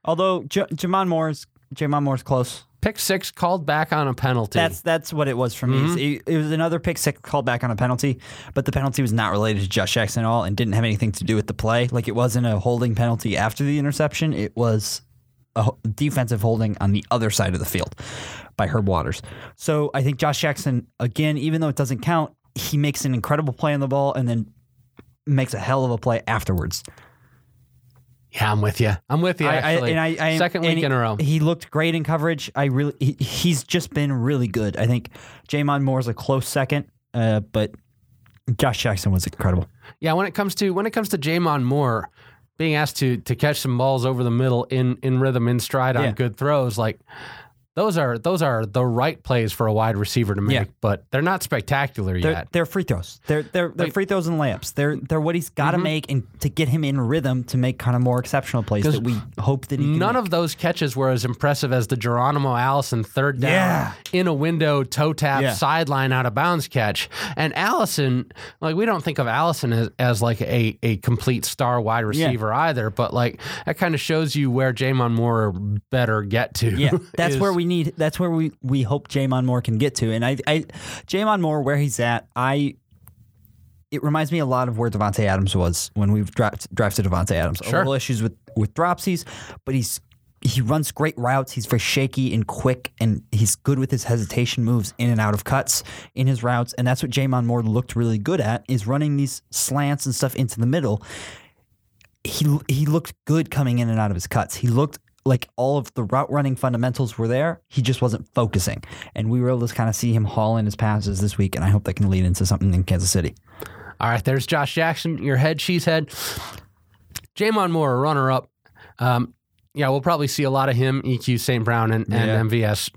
Although J- J'Mon Moore's J'Mon Moore's close. Pick six called back on a penalty. That's that's what it was for me. Mm-hmm. It, it was another pick six called back on a penalty, but the penalty was not related to Josh Jackson at all and didn't have anything to do with the play. Like it wasn't a holding penalty after the interception. It was a defensive holding on the other side of the field by Herb Waters. So I think Josh Jackson again, even though it doesn't count, he makes an incredible play on the ball and then makes a hell of a play afterwards. Yeah, I'm with you. I'm with you. I, I, Actually, and I, I second and week he, in a row. He looked great in coverage. I really, he, he's just been really good. I think J'Mon Moore's a close second, uh, but Josh Jackson was incredible. Yeah, when it comes to when it comes to J'Mon Moore being asked to to catch some balls over the middle in in rhythm in stride on Yeah. good throws, like those are those are the right plays for a wide receiver to make, Yeah. but they're not spectacular They're, yet. they're free throws. They're they're, they're Like- free throws and layups. They're they're what he's got to mm-hmm. make and to get him in rhythm to make kind of more exceptional plays that we hope that he can. None make. of those catches were as impressive as the Geronimo Allison third down Yeah. in a window toe tap Yeah. sideline out of bounds catch. And Allison, like we don't think of Allison as, as like a, a complete star wide receiver either, but like that kind of shows you where J'Mon Moore better get to. Yeah, [laughs] that's where we need. That's where we we hope J'Mon Moore can get to. And I, I, J'Mon Moore, where he's at, I. It reminds me a lot of where Davante Adams was when we draft, drafted Davante Adams. Sure. A little issues with with dropsies, but he's he runs great routes. He's very shaky and quick, and he's good with his hesitation moves in and out of cuts in his routes. And that's what J'Mon Moore looked really good at is running these slants and stuff into the middle he he looked good coming in and out of his cuts. He looked like all of the route running fundamentals were there. He just wasn't focusing, and we were able to kind of see him haul in his passes this week. And I hope that can lead into something in Kansas City. All right, there's Josh Jackson, your head, she's head. J'Mon Moore, runner up. Um, yeah, we'll probably see a lot of him, EQ, St. Brown, and, Yeah. MVS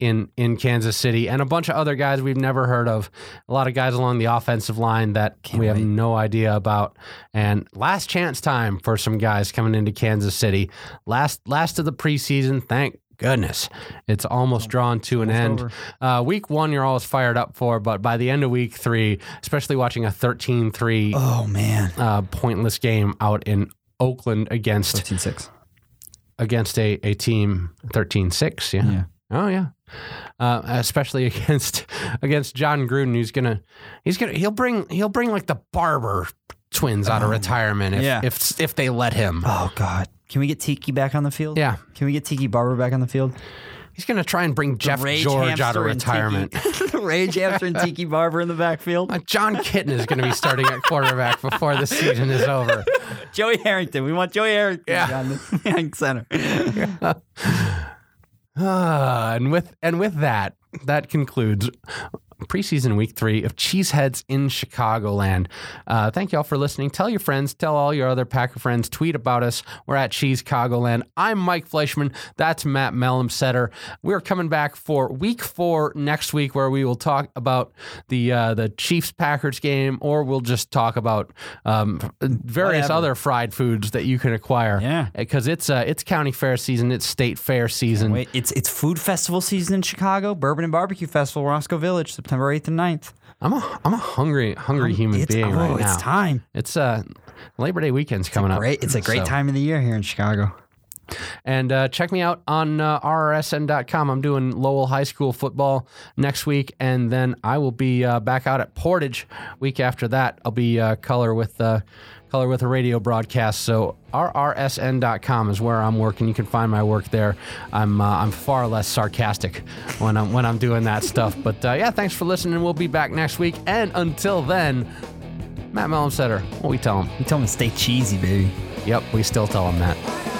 in in Kansas City, and a bunch of other guys we've never heard of. A lot of guys along the offensive line that Can't we have wait. no idea about. And last chance time for some guys coming into Kansas City. Last last of the preseason. Thank goodness, it's almost drawn to an end. Uh, week one, you're always fired up for, but by the end of week three, especially watching a 13-3 Oh man, uh, pointless game out in Oakland against 13-6. Against a, a team 13-6 yeah. Yeah. oh yeah uh, especially [laughs] against against Jon Gruden who's gonna he's gonna he'll bring he'll bring like the Barber twins out of retirement if, yeah. if if they let him Oh god, can we get Tiki back on the field? yeah Can we get Tiki Barber back on the field? He's gonna try and bring Jeff Rage George out of retirement [laughs] Tiki- Rage Hamster and Tiki Barber in the backfield. Uh, Jon Kitna is going to be starting at quarterback before the season is over. [laughs] Joey Harrington. We want Joey Harrington Yeah. on the [laughs] center. Ah, and with and with that, that concludes preseason week three of Cheeseheads in Chicagoland. Uh, thank you all for listening. Tell your friends, tell all your other Packer friends, tweet about us. We're at Cheese Chicagoland. I'm Mike Fleischman. That's Matt Mellumsetter. We're coming back for week four next week, where we will talk about the uh, the Chiefs Packers game, or we'll just talk about um, various Whatever. other fried foods that you can acquire. Yeah. because it's uh, it's county fair season, it's state fair season. Wait, it's it's food festival season in Chicago. Bourbon and Barbecue Festival, Roscoe Village, September 8th and 9th. I'm a I'm a hungry hungry human being oh, right now. it's time. It's uh Labor Day weekend's coming up. Great. It's a great So- time of the year here in Chicago. And uh, check me out on uh, RRSN.com. I'm doing Lowell High School football next week, and then I will be uh, back out at Portage week after that. I'll be uh, color with uh, color with a radio broadcast. So RRSN.com is where I'm working. You can find my work there. I'm uh, I'm far less sarcastic when I'm when I'm doing that stuff. But uh, yeah, thanks for listening. We'll be back next week. And until then, Matt Mellumsetter, what we tell him? You tell them to stay cheesy, baby. Yep, we still tell him that.